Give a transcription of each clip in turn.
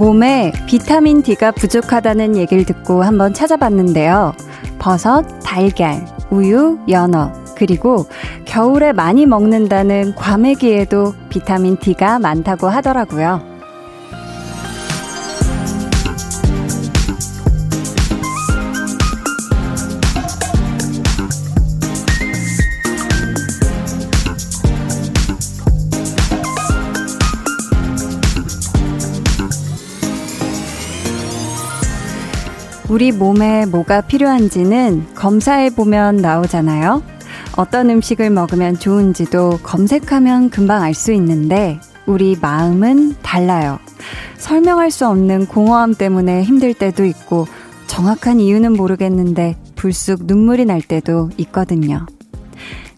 몸에 비타민 D가 부족하다는 얘기를 듣고 한번 찾아봤는데요. 버섯, 달걀, 우유, 연어, 그리고 겨울에 많이 먹는다는 과메기에도 비타민 D가 많다고 하더라고요. 우리 몸에 뭐가 필요한지는 검사해 보면 나오잖아요. 어떤 음식을 먹으면 좋은지도 검색하면 금방 알 수 있는데 우리 마음은 달라요. 설명할 수 없는 공허함 때문에 힘들 때도 있고 정확한 이유는 모르겠는데 불쑥 눈물이 날 때도 있거든요.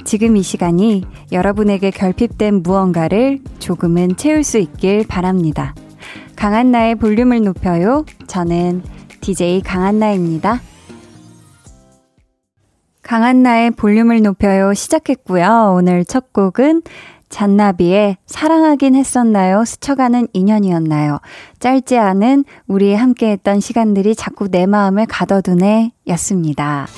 지금 이 시간이 여러분에게 결핍된 무언가를 조금은 채울 수 있길 바랍니다. 강한 나의 볼륨을 높여요. 저는 DJ 강한나입니다. 강한나의 볼륨을 높여요 시작했고요. 오늘 첫 곡은 잔나비의 사랑하긴 했었나요? 스쳐가는 인연이었나요? 짧지 않은 우리 함께했던 시간들이 자꾸 내 마음을 가둬두네 였습니다.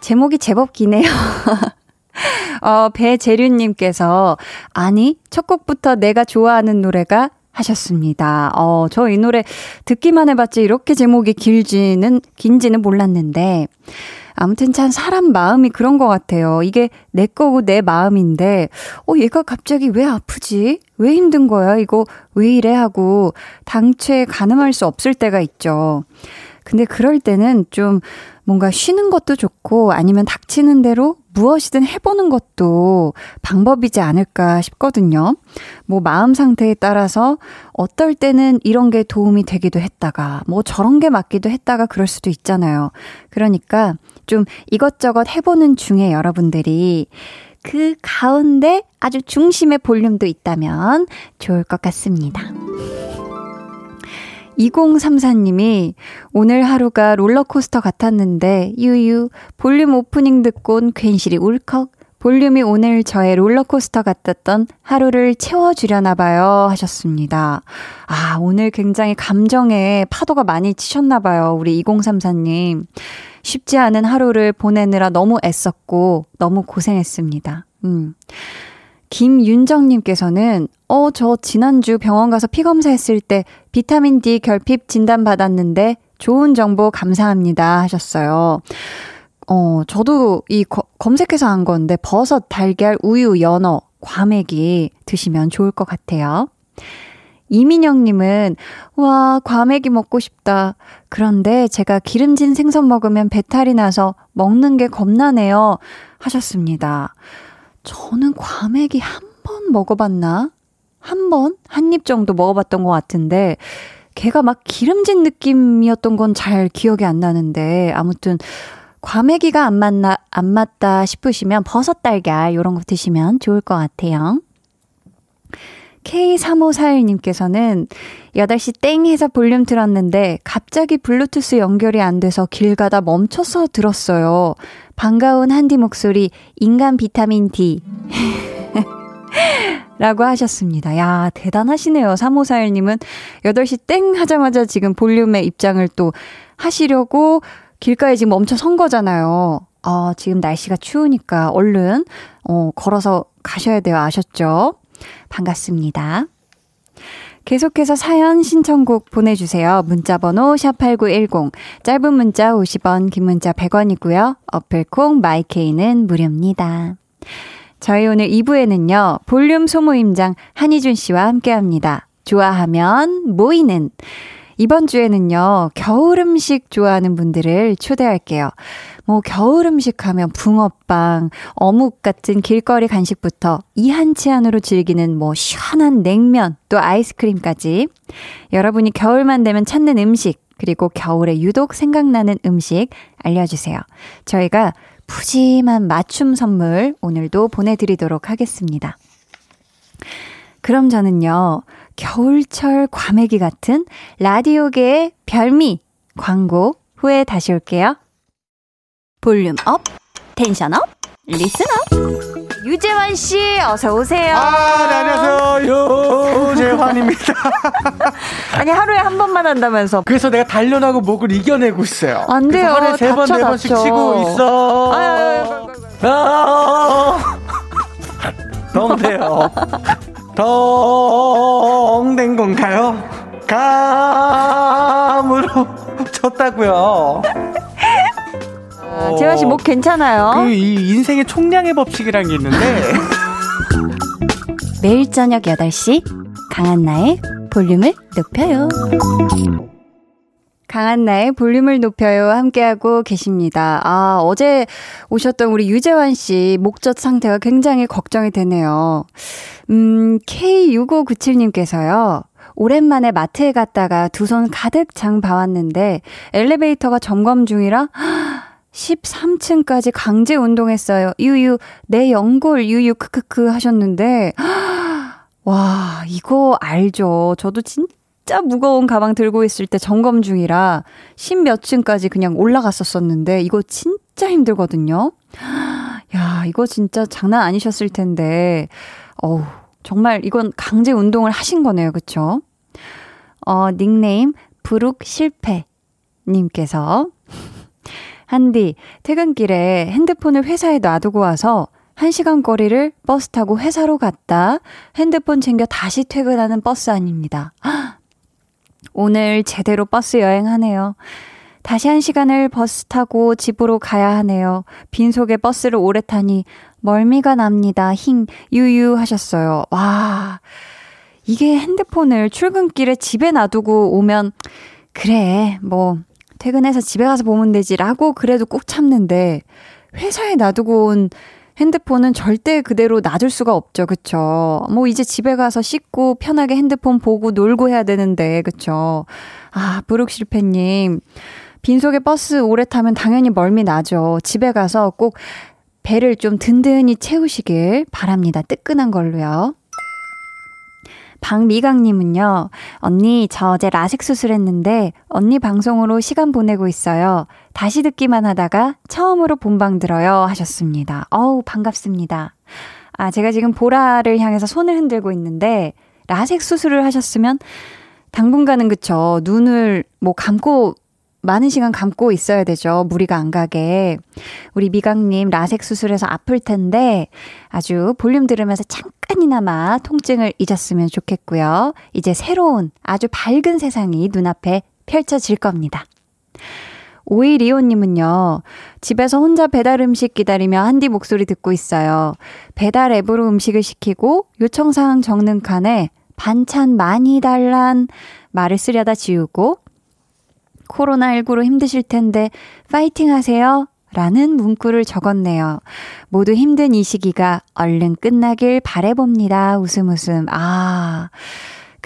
제목이 제법 기네요. 어, 배재륜님께서, 아니, 첫 곡부터 내가 좋아하는 노래가 하셨습니다. 어, 저 이 노래 듣기만 해봤지 이렇게 제목이 길지는, 긴지는 몰랐는데, 아무튼 참 사람 마음이 그런 것 같아요. 이게 내 거고 내 마음인데, 어, 얘가 갑자기 왜 아프지? 왜 힘든 거야? 이거 왜 이래? 하고 당최 가늠할 수 없을 때가 있죠. 근데 그럴 때는 좀 뭔가 쉬는 것도 좋고 아니면 닥치는 대로 무엇이든 해보는 것도 방법이지 않을까 싶거든요. 뭐 마음 상태에 따라서 어떨 때는 이런 게 도움이 되기도 했다가 뭐 저런 게 맞기도 했다가 그럴 수도 있잖아요. 그러니까 좀 이것저것 해보는 중에 여러분들이 그 가운데 아주 중심의 볼륨도 있다면 좋을 것 같습니다. 2034님이 오늘 하루가 롤러코스터 같았는데 유유 볼륨 오프닝 듣곤 괜시리 울컥 볼륨이 오늘 저의 롤러코스터 같았던 하루를 채워주려나 봐요 하셨습니다. 아 오늘 굉장히 감정에 파도가 많이 치셨나 봐요 우리 2034님 쉽지 않은 하루를 보내느라 너무 애썼고 너무 고생했습니다. 음. 김윤정님께서는, 어, 저 지난주 병원 가서 피 검사했을 때 비타민 D 결핍 진단 받았는데 좋은 정보 감사합니다 하셨어요. 어, 저도 이 거, 검색해서 한 건데 버섯, 달걀, 우유, 연어, 과메기 드시면 좋을 것 같아요. 이민영님은, 와, 과메기 먹고 싶다. 그런데 제가 기름진 생선 먹으면 배탈이 나서 먹는 게 겁나네요. 하셨습니다. 저는 과메기 한 번 먹어봤나? 한 번? 한 입 정도 먹어봤던 것 같은데, 걔가 막 기름진 느낌이었던 건 잘 기억이 안 나는데, 아무튼, 과메기가 안 맞나, 안 맞다 싶으시면 버섯 달걀, 요런 거 드시면 좋을 것 같아요. K3541님께서는 8시 땡 해서 볼륨 틀었는데 갑자기 블루투스 연결이 안 돼서 길 가다 멈춰서 들었어요. 반가운 한디 목소리, 인간 비타민 D. 라고 하셨습니다. 야, 대단하시네요. 3541님은 8시 땡 하자마자 지금 볼륨의 입장을 또 하시려고 길가에 지금 멈춰 선 거잖아요. 아, 지금 날씨가 추우니까 얼른, 어, 걸어서 가셔야 돼요. 아셨죠? 반갑습니다. 계속해서 사연 신청곡 보내주세요. 문자번호 샵8910, 짧은 문자 50원, 긴 문자 100원이고요. 어플콩 마이케이는 무료입니다. 저희 오늘 2부에는요, 볼륨 소모임장 한희준 씨와 함께 합니다. 좋아하면 모이는. 이번 주에는요, 겨울 음식 좋아하는 분들을 초대할게요. 뭐 겨울 음식 하면 붕어빵, 어묵 같은 길거리 간식부터 이한치 안으로 즐기는 뭐 시원한 냉면, 또 아이스크림까지 여러분이 겨울만 되면 찾는 음식, 그리고 겨울에 유독 생각나는 음식 알려주세요. 저희가 푸짐한 맞춤 선물 오늘도 보내드리도록 하겠습니다. 그럼 저는요, 겨울철 과메기 같은 라디오계의 별미 광고 후에 다시 올게요. Volume up, tension up, listen up. 유재환 씨, 어서 오세요. 아, 네, 안녕하세요. 유재환 아닙니다. 아니 하루에 한 번만 한다면서. 그래서 내가 단련하고 목을 이겨내고 있어요. 안 돼요. 하루에 세 번, 네 번씩 치고 있어. 아, 덩돼요. 덩된 건가요? 감으로 쳤다고요. 아, 재환 씨목 괜찮아요? 그 이 인생의 총량의 법칙이란 게 있는데 매일 저녁 8시 강한나의 볼륨을 높여요. 강한나의 볼륨을 높여요. 함께하고 계십니다. 아, 어제 오셨던 우리 유재환 씨 목젖 상태가 굉장히 걱정이 되네요. 음, K6597님께서요. 오랜만에 마트에 갔다가 두 손 가득 장 봐왔는데 엘리베이터가 점검 중이라 13층까지 강제 운동했어요. 유유, 내 연골 유유, 크크크 하셨는데, 와, 이거 알죠. 저도 진 짜 무거운 가방 들고 있을 때 점검 중이라 10몇 층까지 그냥 올라갔었었는데, 이거 진짜 힘들거든요. 야, 이거 진짜 장난 아니셨을 텐데, 어우, 정말 이건 강제 운동을 하신 거네요. 그쵸? 어, 닉네임, 부룩 실패. 님께서 한디, 퇴근길에 핸드폰을 회사에 놔두고 와서 1시간 거리를 버스 타고 회사로 갔다 핸드폰 챙겨 다시 퇴근하는 버스 아닙니다. 오늘 제대로 버스 여행하네요. 다시 한 시간을 버스 타고 집으로 가야 하네요. 빈속에 버스를 오래 타니 멀미가 납니다. 힝, 유유 하셨어요. 와, 이게 핸드폰을 출근길에 집에 놔두고 오면, 그래, 뭐, 퇴근해서 집에 가서 보면 되지라고 그래도 꼭 참는데 회사에 놔두고 온 핸드폰은 절대 그대로 놔둘 수가 없죠. 그쵸? 뭐 이제 집에 가서 씻고 편하게 핸드폰 보고 놀고 해야 되는데, 그쵸? 아, 브룩실패님. 빈속에 버스 오래 타면 당연히 멀미 나죠. 집에 가서 꼭 배를 좀 든든히 채우시길 바랍니다. 뜨끈한 걸로요. 박미강님은요, 언니, 저 어제 라식 수술했는데, 언니 방송으로 시간 보내고 있어요. 다시 듣기만 하다가 처음으로 본방 들어요. 하셨습니다. 어우, 반갑습니다. 아, 제가 지금 보라를 향해서 손을 흔들고 있는데, 라섹 수술을 하셨으면, 당분간은 그쵸. 눈을 뭐 감고 많은 시간 감고 있어야 되죠. 무리가 안 가게. 우리 미강님 라섹 수술해서 아플 텐데 아주 볼륨 들으면서 잠깐이나마 통증을 잊었으면 좋겠고요. 이제 새로운 아주 밝은 세상이 눈앞에 펼쳐질 겁니다. 오이리오님은요, 집에서 혼자 배달 음식 기다리며 한디 목소리 듣고 있어요. 배달 앱으로 음식을 시키고 요청사항 적는 칸에 반찬 많이 달란 말을 쓰려다 지우고 코로나19로 힘드실 텐데 파이팅 하세요. 라는 문구를 적었네요. 모두 힘든 이 시기가 얼른 끝나길 바래봅니다. 웃음 웃음. 아.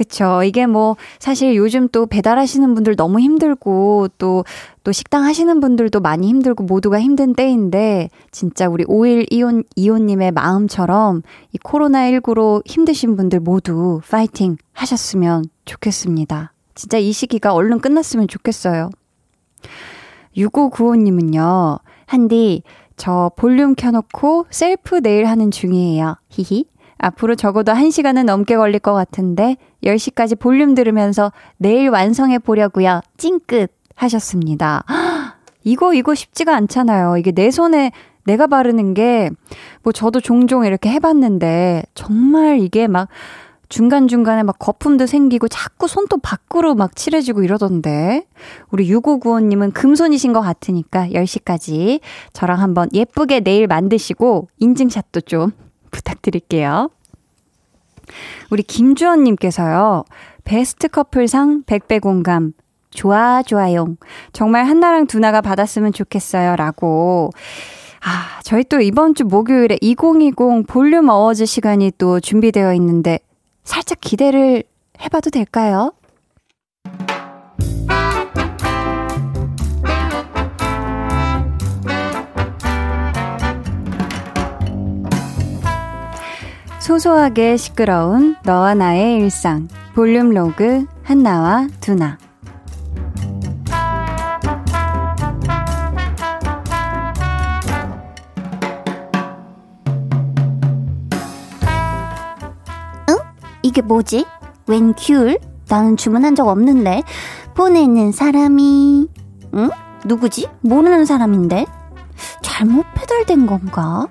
그쵸. 이게 뭐, 사실 요즘 또 배달하시는 분들 너무 힘들고, 또, 또 식당 하시는 분들도 많이 힘들고, 모두가 힘든 때인데, 진짜 우리 5125, 이호님의 마음처럼 이 코로나19로 힘드신 분들 모두 파이팅 하셨으면 좋겠습니다. 진짜 이 시기가 얼른 끝났으면 좋겠어요. 6595님은요, 한디, 저 볼륨 켜놓고 셀프 네일 하는 중이에요. 히히. 앞으로 적어도 1시간은 넘게 걸릴 것 같은데, 10시까지 볼륨 들으면서 네일 완성해 보려고요. 찡긋 하셨습니다. 이거, 이거 쉽지가 않잖아요. 이게 내 손에 내가 바르는 게, 뭐 저도 종종 이렇게 해 봤는데, 정말 이게 막, 중간중간에 막 거품도 생기고 자꾸 손톱 밖으로 막 칠해지고 이러던데. 우리 6595님은 금손이신 것 같으니까 10시까지 저랑 한번 예쁘게 내일 만드시고 인증샷도 좀 부탁드릴게요. 우리 김주원님께서요. 베스트 커플상 100배 공감. 좋아, 좋아요. 정말 한나랑 두나가 받았으면 좋겠어요. 라고. 아, 저희 또 이번 주 목요일에 2020 볼륨 어워즈 시간이 또 준비되어 있는데 살짝 기대를 해봐도 될까요? 소소하게 시끄러운 너와 나의 일상 볼륨 로그 한나와 두나 이게 뭐지? 웬 귤? 나는 주문한 적 없는데. 보내는 사람이, 응? 누구지? 모르는 사람인데? 잘못 배달된 건가?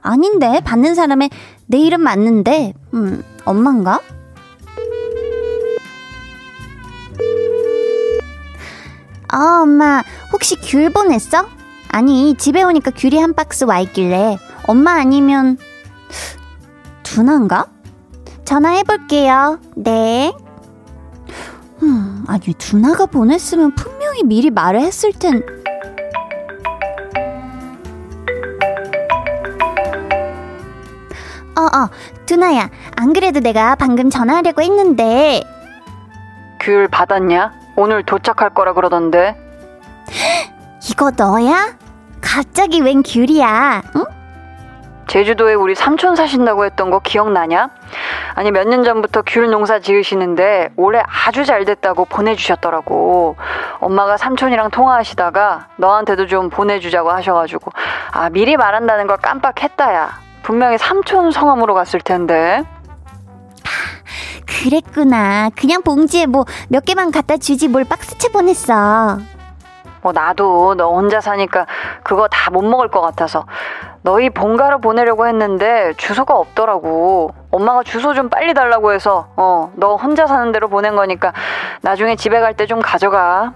아닌데, 받는 사람의 내 이름 맞는데, 음, 엄만가? 아, 엄마, 혹시 귤 보냈어? 아니, 집에 오니까 귤이 한 박스 와 있길래, 엄마 아니면, 두나인가? 전화해볼게요. 네. 음, 아니, 두나가 보냈으면 분명히 미리 말을 했을 텐. 어, 어, 두나야. 안 그래도 내가 방금 전화하려고 했는데. 귤 받았냐? 오늘 도착할 거라 그러던데. 이거 너야? 갑자기 웬 귤이야? 응? 제주도에 우리 삼촌 사신다고 했던 거 기억나냐? 아니 몇 년 전부터 귤 농사 지으시는데 올해 아주 잘 됐다고 보내주셨더라고. 엄마가 삼촌이랑 통화하시다가 너한테도 좀 보내주자고 하셔가지고 아 미리 말한다는 걸 깜빡했다야. 분명히 삼촌 성함으로 갔을 텐데. 그랬구나. 그냥 봉지에 뭐 몇 개만 갖다 주지 뭘 박스채 보냈어. 뭐 나도 너 혼자 사니까 그거 다 못 먹을 것 같아서 너희 본가로 보내려고 했는데 주소가 없더라고. 엄마가 주소 좀 빨리 달라고 해서 어 너 혼자 사는 대로 보낸 거니까 나중에 집에 갈 때 좀 가져가.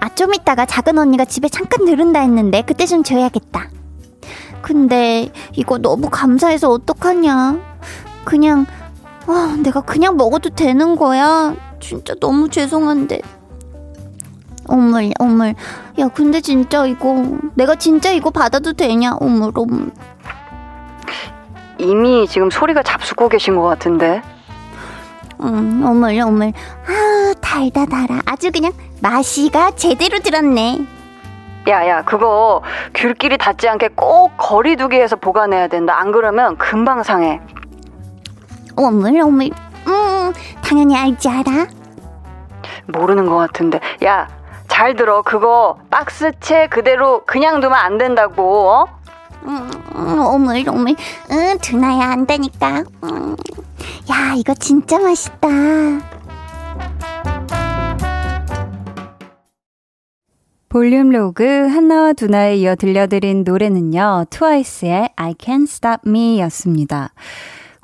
아, 좀 이따가 작은 언니가 집에 잠깐 들른다 했는데 그때 좀 줘야겠다. 근데 이거 너무 감사해서 어떡하냐. 그냥, 아, 내가 그냥 먹어도 되는 거야. 진짜 너무 죄송한데. 어물, 어물. 야, 근데 진짜 이거, 내가 진짜 이거 받아도 되냐? 어물, 어물. 이미 지금 소리가 잡수고 계신 것 같은데. 음, 어물, 어물. 아, 달다, 달아. 아주 그냥 맛이가 제대로 들었네. 야야 그거 귤끼리 닿지 않게 꼭 거리 두기 해서 보관해야 된다. 안 그러면 금방 상해. 어물, 어물. 음, 당연히 알지 알아. 모르는 것 같은데. 야, 잘 들어. 그거 박스채 그대로 그냥 두면 안 된다고. 어? 음, 음, 어물, 어물. 응, 두나야 안다니까. 음. 야, 이거 진짜 맛있다. 볼륨 로그 한나와 두나에 이어 들려드린 노래는요. 트와이스의 I Can't Stop Me 였습니다.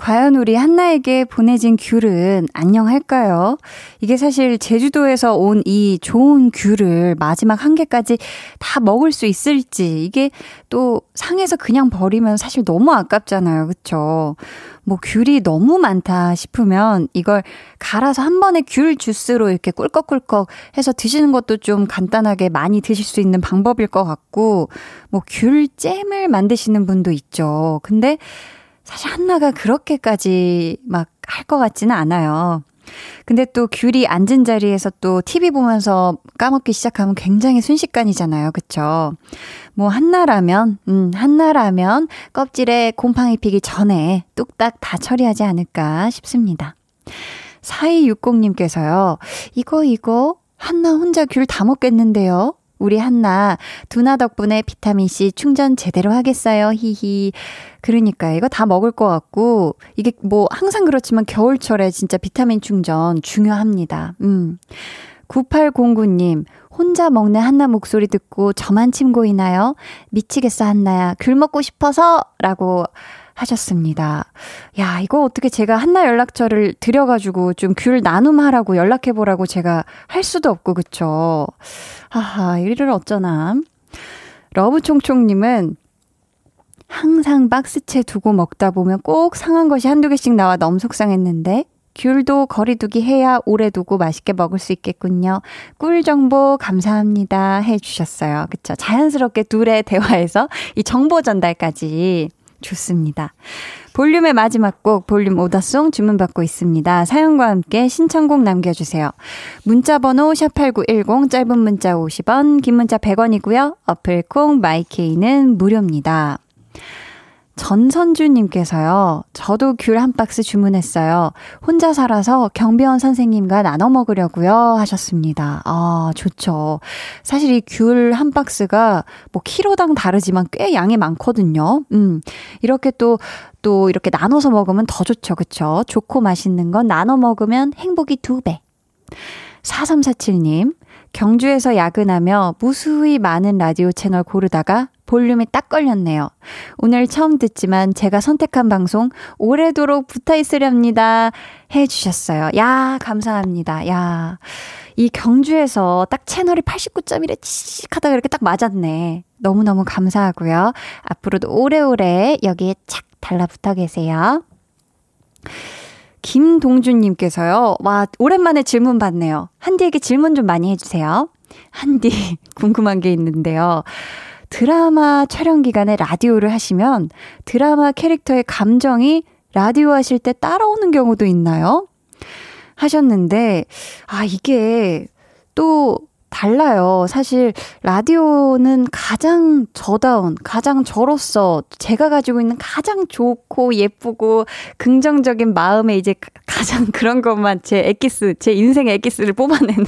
과연 우리 한나에게 보내진 귤은 안녕할까요? 이게 사실 제주도에서 온 이 좋은 귤을 마지막 한 개까지 다 먹을 수 있을지 이게 또 상해서 그냥 버리면 사실 너무 아깝잖아요. 그쵸? 뭐 귤이 너무 많다 싶으면 이걸 갈아서 한 번에 귤 주스로 이렇게 꿀꺽꿀꺽 해서 드시는 것도 좀 간단하게 많이 드실 수 있는 방법일 것 같고 뭐 귤 잼을 만드시는 분도 있죠. 근데 사실 한나가 그렇게까지 막 할 것 같지는 않아요. 근데 또 귤이 앉은 자리에서 또 TV 보면서 까먹기 시작하면 굉장히 순식간이잖아요. 그쵸? 뭐 한나라면, 음, 한나라면 껍질에 곰팡이 피기 전에 뚝딱 다 처리하지 않을까 싶습니다. 4260님께서요, 이거, 이거, 한나 혼자 귤 다 먹겠는데요? 우리 한나, 두나 덕분에 비타민C 충전 제대로 하겠어요. 히히. 그러니까 이거 다 먹을 것 같고, 이게 뭐 항상 그렇지만 겨울철에 진짜 비타민 충전 중요합니다. 음. 9809님, 혼자 먹는 한나 목소리 듣고 저만 침 고이나요? 미치겠어, 한나야. 귤 먹고 싶어서! 라고 하셨습니다. 야, 이거 어떻게 제가 한나 연락처를 드려가지고 좀 귤 나눔하라고 연락해보라고 제가 할 수도 없고, 그쵸? 하하, 이를 어쩌나. 러브총총님은 항상 박스채 두고 먹다 보면 꼭 상한 것이 한두 개씩 나와 너무 속상했는데, 귤도 거리두기 해야 오래 두고 맛있게 먹을 수 있겠군요. 꿀 정보 감사합니다. 해주셨어요. 그쵸. 자연스럽게 둘의 대화에서 이 정보 전달까지 좋습니다. 볼륨의 마지막 곡 볼륨 오다송 주문받고 있습니다. 사연과 함께 신청곡 남겨주세요. 문자번호 샵8910 짧은 문자 50원 긴 문자 100원이고요. 어플콩 마이케이는 무료입니다. 전선주님께서요, 저도 귤 한 박스 주문했어요. 혼자 살아서 경비원 선생님과 나눠 먹으려고요. 하셨습니다. 아, 좋죠. 사실 이 귤 한 박스가 뭐 키로당 다르지만 꽤 양이 많거든요. 음, 이렇게 또, 또 이렇게 나눠서 먹으면 더 좋죠. 그쵸? 좋고 맛있는 건 나눠 먹으면 행복이 두 배. 4347님, 경주에서 야근하며 무수히 많은 라디오 채널 고르다가 볼륨이 딱 걸렸네요. 오늘 처음 듣지만 제가 선택한 방송 오래도록 붙어 있으렵니다. 해 주셨어요. 야, 감사합니다. 야. 이 경주에서 딱 채널이 89.1에 치익 하다가 이렇게 딱 맞았네. 너무너무 감사하고요. 앞으로도 오래오래 여기에 착 달라붙어 계세요. 김동준님께서요. 와, 오랜만에 질문 받네요. 한디에게 질문 좀 많이 해주세요. 한디, 궁금한 게 있는데요. 드라마 촬영 기간에 라디오를 하시면 드라마 캐릭터의 감정이 라디오 하실 때 따라오는 경우도 있나요? 하셨는데, 아, 이게 또 달라요. 사실 라디오는 가장 저다운, 가장 저로서 제가 가지고 있는 가장 좋고 예쁘고 긍정적인 마음에 이제 가장 그런 것만 제 엑기스, 제 인생의 엑기스를 뽑아내는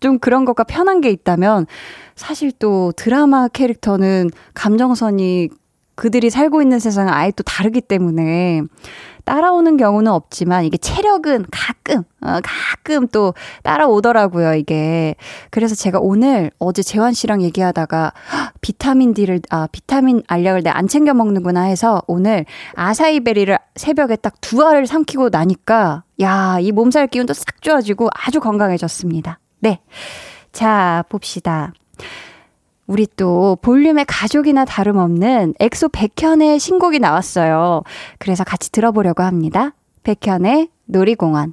좀 그런 것과 편한 게 있다면 사실 또 드라마 캐릭터는 감정선이 그들이 살고 있는 세상은 아예 또 다르기 때문에 따라오는 경우는 없지만 이게 체력은 가끔 어, 가끔 또 따라오더라고요 이게. 그래서 제가 오늘 어제 재환 씨랑 얘기하다가 비타민 D를 아 비타민 알약을 내안 챙겨 먹는구나 해서 오늘 아사이베리를 새벽에 딱 두 알을 삼키고 나니까 야 이 몸살 기운도 싹 좋아지고 아주 건강해졌습니다 네 자 봅시다 우리 또 볼륨의 가족이나 다름없는 엑소 백현의 신곡이 나왔어요. 그래서 같이 들어보려고 합니다. 백현의 놀이공원.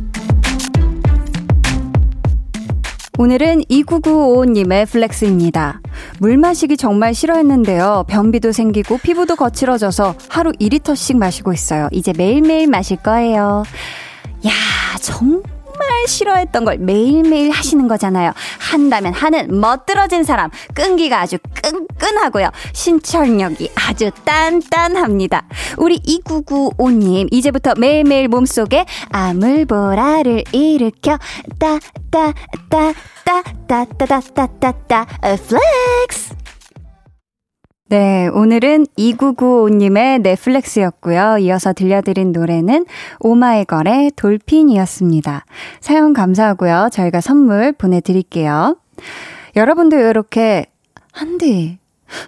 오늘은 2995님의 flex입니다. 물 마시기 정말 싫어했는데요. 변비도 생기고 피부도 거칠어져서 하루 2리터씩 마시고 있어요. 이제 매일매일 마실 거예요. 야, 정말 싫어했던 걸 매일매일 하시는 거잖아요. 한다면 하는 멋들어진 사람, 끈기가 아주 끈끈하고요. 신철력이 아주 단단합니다. 우리 2995님, 이제부터 매일매일 몸속에 아물보라를 일으켜 따, 따, 따, 따, 따, 따, 따, 따, 따, 따, Flex! 네, 오늘은 2995님의 flex였고요. 이어서 들려드린 노래는 오마이걸의 Dolphin이었습니다. 사연 감사하고요. 저희가 선물 보내드릴게요. 여러분도 이렇게 한디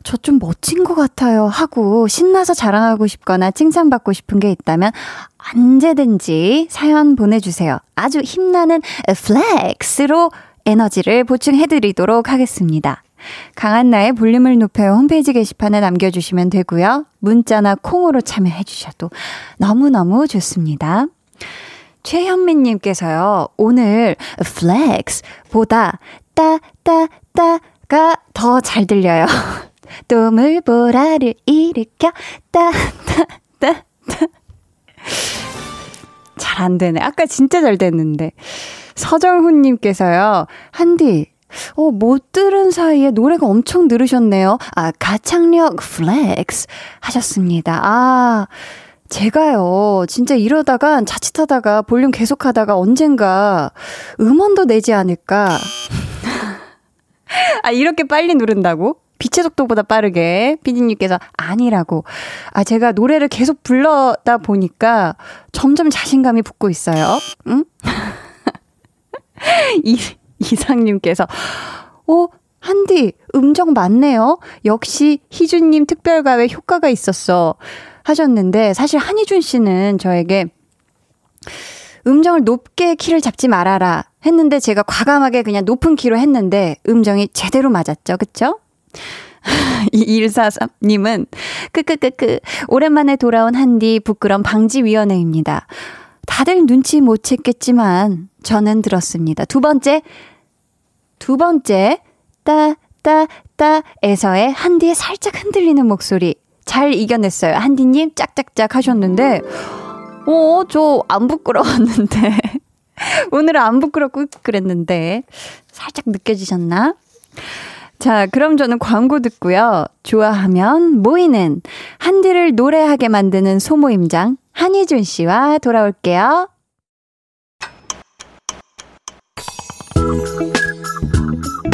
저 좀 멋진 것 같아요 하고 신나서 자랑하고 싶거나 칭찬받고 싶은 게 있다면 언제든지 사연 보내주세요. 아주 힘나는 flex로 에너지를 보충해드리도록 하겠습니다. 강한나의 볼륨을 높여 홈페이지 게시판에 남겨주시면 되고요. 문자나 콩으로 참여해 주셔도 너무너무 좋습니다. 최현민님께서요, 오늘 flex보다 따, 따, 따가 더 잘 들려요. 또 물 보라를 일으켜 따, 따, 따, 따. 잘 안 되네. 아까 진짜 잘 됐는데. 서정훈님께서요, 한디, 어, 못 들은 사이에 노래가 엄청 늘으셨네요. 아, 가창력 flex 하셨습니다. 아, 제가요, 진짜 이러다가 자칫하다가 볼륨 계속 하다가 언젠가 음원도 내지 않을까. 아, 이렇게 빨리 누른다고? 빛의 속도보다 빠르게 피디님께서 아니라고. 아, 제가 노래를 계속 불러다 보니까 점점 자신감이 붙고 있어요. 응? 이, 이상님께서, 어, 한디, 음정 맞네요. 역시 희준님 특별가에 효과가 있었어. 하셨는데, 사실 한희준 씨는 저에게 음정을 높게 키를 잡지 말아라 했는데 제가 과감하게 그냥 높은 키로 했는데 음정이 제대로 맞았죠. 그쵸? 2143님은 크크크크 오랜만에 돌아온 한디 부끄럼 방지위원회입니다. 다들 눈치 못 챘겠지만 저는 들었습니다. 두 번째 두 번째 따 따 따에서의 한디의 살짝 흔들리는 목소리 잘 이겨냈어요. 한디님 짝짝짝 하셨는데 어, 저 안 부끄러웠는데. 오늘은 안 부끄럽고 그랬는데. 살짝 느껴지셨나? 자, 그럼 저는 광고 듣고요. 좋아하면 모이는 한디를 노래하게 만드는 소모임장 한희준 씨와 돌아올게요.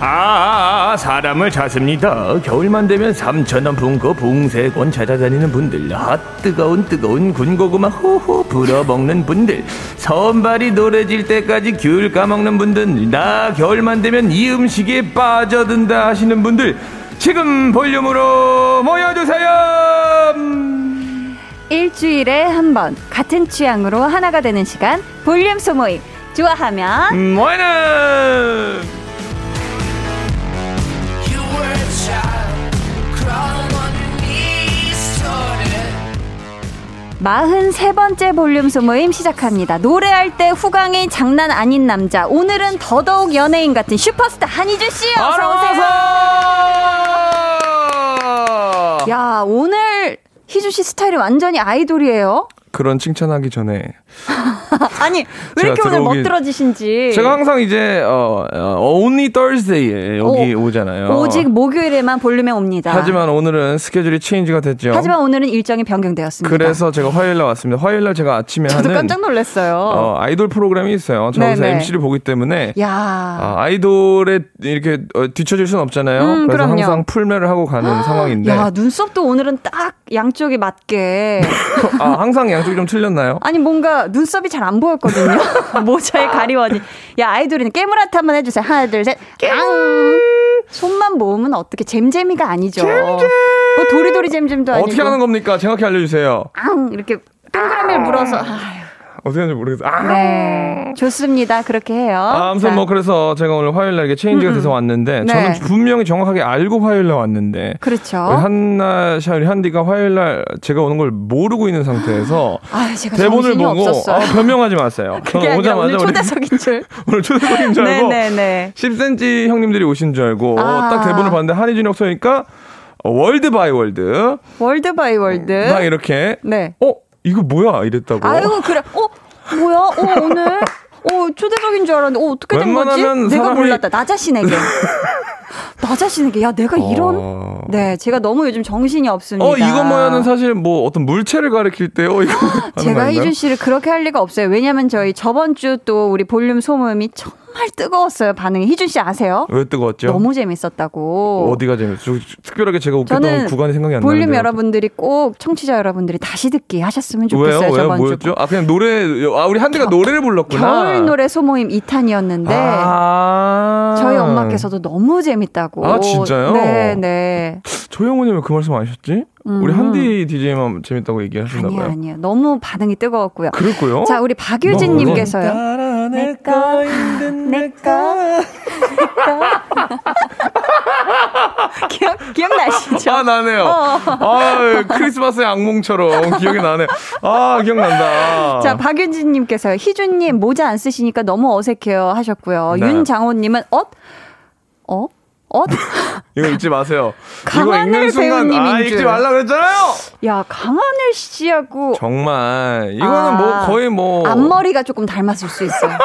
아, 사람을 찾습니다. 겨울만 되면 삼천원 분고 붕세권 찾아다니는 분들, 핫 뜨거운 뜨거운 군고구마 호호 불어먹는 분들, 선발이 노래질 때까지 귤 까먹는 분들, 나 겨울만 되면 이 음식에 빠져든다 하시는 분들, 지금 볼륨으로 모여주세요. 일주일에 한 번 같은 취향으로 하나가 되는 시간 볼륨 소모임 좋아하면 모이는 43번째 볼륨 소모임 시작합니다. 노래할 때 후광이 장난 아닌 남자. 오늘은 더더욱 연예인 같은 슈퍼스타 한희준 씨 어서 오세요. 야, 오늘 희준 씨 스타일이 완전히 아이돌이에요. 그런 칭찬하기 전에 아니, 왜 이렇게 오늘 멋들어지신지. 제가 항상 이제 어, 어, Only Thursday에 여기 오, 오잖아요. 오직 목요일에만 볼륨에 옵니다. 하지만 오늘은 스케줄이 체인지가 됐죠. 하지만 오늘은 일정이 변경되었습니다. 그래서 제가 화요일 날 왔습니다. 화요일 날 제가 아침에 저도 하는 깜짝 놀랐어요. 어, 아이돌 프로그램이 있어요. 저 네네. MC를 보기 때문에 야. 아, 아이돌에 이렇게 어, 뒤처질 수는 없잖아요. 음, 그래서 그럼요. 항상 풀매를 하고 가는 상황인데 야, 눈썹도 오늘은 딱 양쪽에 맞게. 아, 항상 양 쪽이 좀 틀렸나요? 아니, 뭔가 눈썹이 잘 안 보였거든요. 모자에 가리워니. 야, 아이돌이는 깨물아트 한번 해주세요. 하나, 둘, 셋. 앙. 손만 모으면 어떻게 잼잼이가 아니죠. 뭐 도리도리 잼잼도 아니고. 어떻게 하는 겁니까? 정확히 알려주세요. 앙. 이렇게 동그라미를 물어서. 아유, 어떻게 하는지 모르겠어요. 아. 네. 좋습니다. 그렇게 해요. 아, 아무튼 자, 뭐 그래서 제가 오늘 화요일 날 이게 체인지가 돼서 왔는데 네. 저는 분명히 정확하게 알고 화요일 날 왔는데 그렇죠. 한나 샤리 한디가 화요일 날 제가 오는 걸 모르고 있는 상태에서 아, 제가 대본을 보고. 아, 변명하지 마세요. 그게 오자마자 오늘 초대석인 줄. 오늘 초대석인 줄 알고 네네네. 10cm 형님들이 오신 줄 알고 아. 딱 대본을 봤는데 한희준이 없으니까 어, word by word word by word. 막 이렇게 네. 어 이거 뭐야 이랬다고. 아이고 그래. 어 뭐야? 어 오늘 어 초대석인 줄 알았는데 어 어떻게 된 거지? 내가 몰랐다. 나 자신에게. 나 자신에게 야 내가 이런. 어. 네 제가 너무 요즘 정신이 없습니다. 어 이거 뭐야는 사실 뭐 어떤 물체를 가리킬 때요 이거 거 제가? 희준 씨를 그렇게 할 리가 없어요. 왜냐면 저희 저번 주 또 우리 볼륨 소모임이 정말 뜨거웠어요. 반응이 희준 씨 아세요? 왜 뜨거웠죠? 너무 재밌었다고. 어디가 재밌어? 저 특별하게 제가 웃겼던 구간이 생각이 안 볼륨 나는데. 여러분들이 꼭 청취자 여러분들이 다시 듣기 하셨으면 왜요? 좋겠어요. 왜요? 저번 뭐였죠? 주. 아 그냥 노래 아 우리 한디가 노래를 불렀구나. 겨울 노래 소모임 2탄이었는데 아~ 저희 엄마께서도 너무 재밌 다고. 아, 진짜요? 네, 네. 조영호님 왜 그 말씀 안 하셨지? 우리 한디 DJ만 재밌다고 얘기하셨나 아니요. 아니요. 너무 반응이 뜨거웠고요. 그랬고요? 자, 우리 박유진 님께서요. 내꺼 내꺼. 기억, 기억나시죠? 아 나네요. 어. 아 크리스마스의 악몽처럼 기억이 나네. 아 기억난다. 자, 박윤진님께서요. 희준님 모자 안 쓰시니까 너무 어색해요 하셨고요. 네. 윤장호님은 어? 어? 어? 이거 읽지 마세요. 이거 강하늘 읽는 순간 아 읽지 줄. 말라 그랬잖아요. 야, 강하늘 씨하고 정말 이거는 아, 뭐 거의 뭐 앞머리가 조금 닮았을 수 있어요.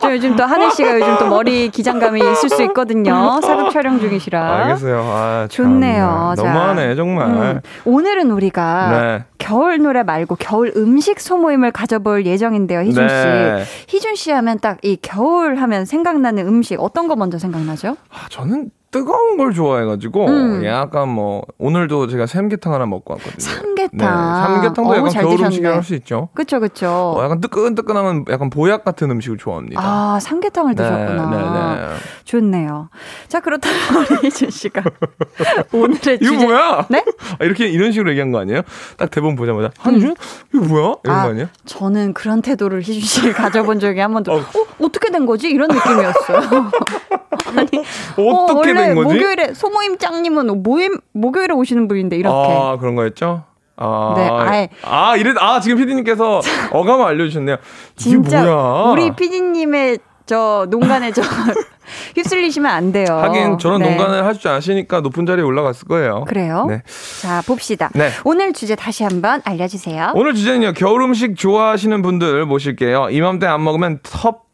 저 요즘 또 하늘 씨가 요즘 또 머리 기장감이 있을 수 있거든요. 사극 촬영 중이시라. 알겠어요. 아, 좋네요. 자, 너무하네 정말. 음, 오늘은 우리가 네. 겨울 노래 말고 겨울 음식 소모임을 가져볼 예정인데요, 희준 씨. 네. 희준 씨 하면 딱 이 겨울 하면 생각나는 음식 어떤 거 먼저 생각나죠? 아, 저는 뜨거운 걸 좋아해가지고 음. 약간 뭐 오늘도 제가 삼계탕 하나 먹고 왔거든요. 삼계탕. 네, 삼계탕도 약간 잘 겨울 드셨네. 음식이라고 할수 있죠. 그쵸, 그쵸. 어, 약간 뜨끈뜨끈하면 약간 보약 같은 음식을 좋아합니다. 아, 삼계탕을 네, 드셨구나. 네, 네. 좋네요. 자, 그렇다면 우리 희준 씨가 오늘의 이거 주제. 뭐야? 네? 아, 이렇게 이런 식으로 얘기한 거 아니에요? 딱 대본 보자마자 한준 이거 뭐야? 이런 아, 거 아니에요? 저는 그런 태도를 희준 씨 가져본 적이 한 번도. 어. 어, 어떻게 된 거지? 이런 느낌이었어요. 아니, 어떻게 원 래된 거지? 목요일에 소모임 짱님은 모임 목요일에 오시는 분인데 이렇게. 아 그런 거였죠? 아, 네, 아예. 아, 이래, 아, 지금 피디님께서 어감을 알려주셨네요. 진짜 뭐야? 우리 PD님의 저 농간에 저 휩쓸리시면 안 돼요. 하긴 저런 네. 농간을 할줄 아시니까 높은 자리에 올라갔을 거예요. 그래요? 네. 자, 봅시다. 네. 오늘 주제 다시 한번 알려주세요. 오늘 주제는요, 겨울 음식 좋아하시는 분들 모실게요. 이맘때 안 먹으면 텁,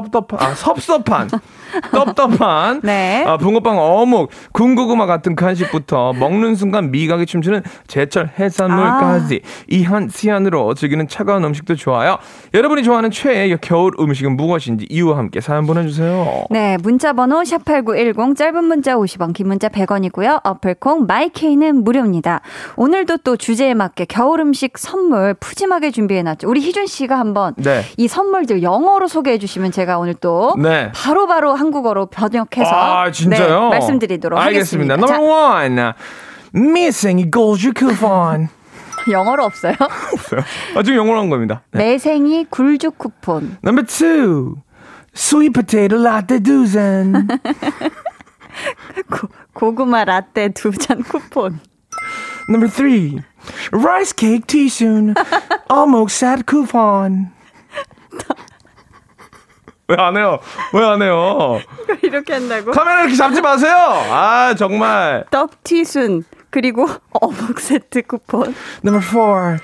텁, 텁텁한, 아, 섭섭한, 텁텁한, 네. 아, 붕어빵 어묵, 군고구마 같은 간식부터 먹는 순간 미각이 춤추는 제철 해산물까지 아. 이한 시한으로 즐기는 차가운 음식도 좋아요. 여러분이 좋아하는 최애 겨울 음식은 무엇인지 이유와 함께 사연 보내주세요. 네, 문자 번호 샵8910 짧은 문자 50원, 긴 문자 100원이고요. 어플콩 마이케이는 무료입니다. 오늘도 또 주제에 맞게 겨울 음식 선물 푸짐하게 준비해 놨죠. 우리 희준 씨가 한번 네. 이 선물들 영어로 소개해 주시면 제가 오늘 또 네. 바로바로 한국어로 번역해서 아, 진짜요? 네, 말씀드리도록 알겠습니다. 하겠습니다. Number one. Missing gold coupon. 자, 영어로 없어요. 없어요. 아, 지금 영어로 한 겁니다. 네. 매생이 굴죽 쿠폰. Number two. Sweet potato latte dozen. 고, 고구마 라떼 두 잔 쿠폰. Number three. Rice cake tea soon. Almost sad coupon. 왜 안 해요? 왜 안 해요? 이렇게 한다고? 카메라 이렇게 잡지 마세요. 아, 정말. 떡튀순 그리고 어묵 세트 쿠폰. Number four.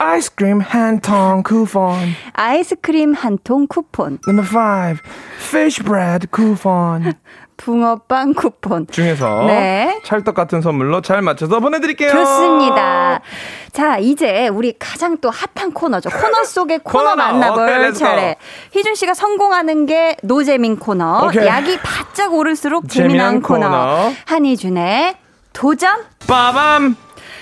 Ice cream 한통 coupon. 아이스크림 한 통 쿠폰. Number five. Fish bread coupon. 붕어빵 쿠폰. 중에서 네. 찰떡 같은 선물로 잘 맞춰서 보내드릴게요. 좋습니다. 자, 이제 우리 가장 또 핫한 코너죠. 코너 속의 코너, 코너. 만나볼. 차례. 희준 씨가 성공하는 게 노재민 코너. 오케이. 약이 바짝 오를수록 재미난 코너. 코너. 한희준의 도전. 빠밤.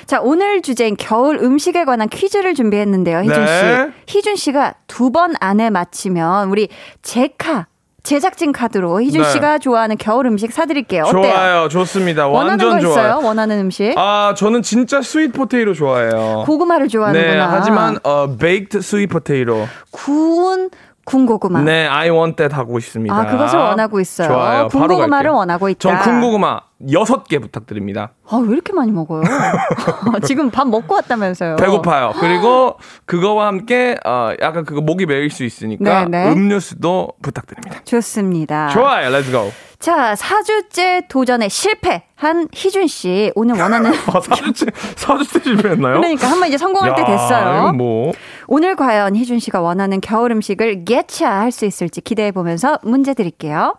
자, 오늘 주제인 겨울 음식에 관한 퀴즈를 준비했는데요. 희준 네. 씨. 희준 씨가 두 번 안에 맞히면 우리 제카 제작진 카드로 희준 네. 씨가 좋아하는 겨울 음식 사드릴게요. 어때요? 좋아요. 좋습니다. 원하는 완전 거 좋아요. 있어요? 원하는 음식? 아, 저는 진짜 sweet potato 좋아해요. 고구마를 좋아하는구나. 네, 하지만 어 baked sweet potato. 구운 군고구마. 네, I want that 하고 있습니다. 아, 그것을 원하고 있어요. 좋아요. 군고구마를. 원하고 있다. 전 군고구마 여섯 개 부탁드립니다. 아, 왜 이렇게 많이 먹어요? 지금 밥 먹고 왔다면서요. 배고파요. 그리고 그거와 함께 어 약간 그거 목이 메일 수 있으니까 네, 네. 음료수도 부탁드립니다. 좋습니다. 좋아요. Let's go. 자, 4주째 도전에 실패한 희준 씨. 오늘 원하는. 아, 사주째 사주째 실패했나요? 그러니까 한 번 이제 성공할 때 야, 됐어요. 이건 뭐 오늘 과연 희준 씨가 원하는 겨울 음식을 쟁취 할 수 있을지 기대해 보면서 문제 드릴게요.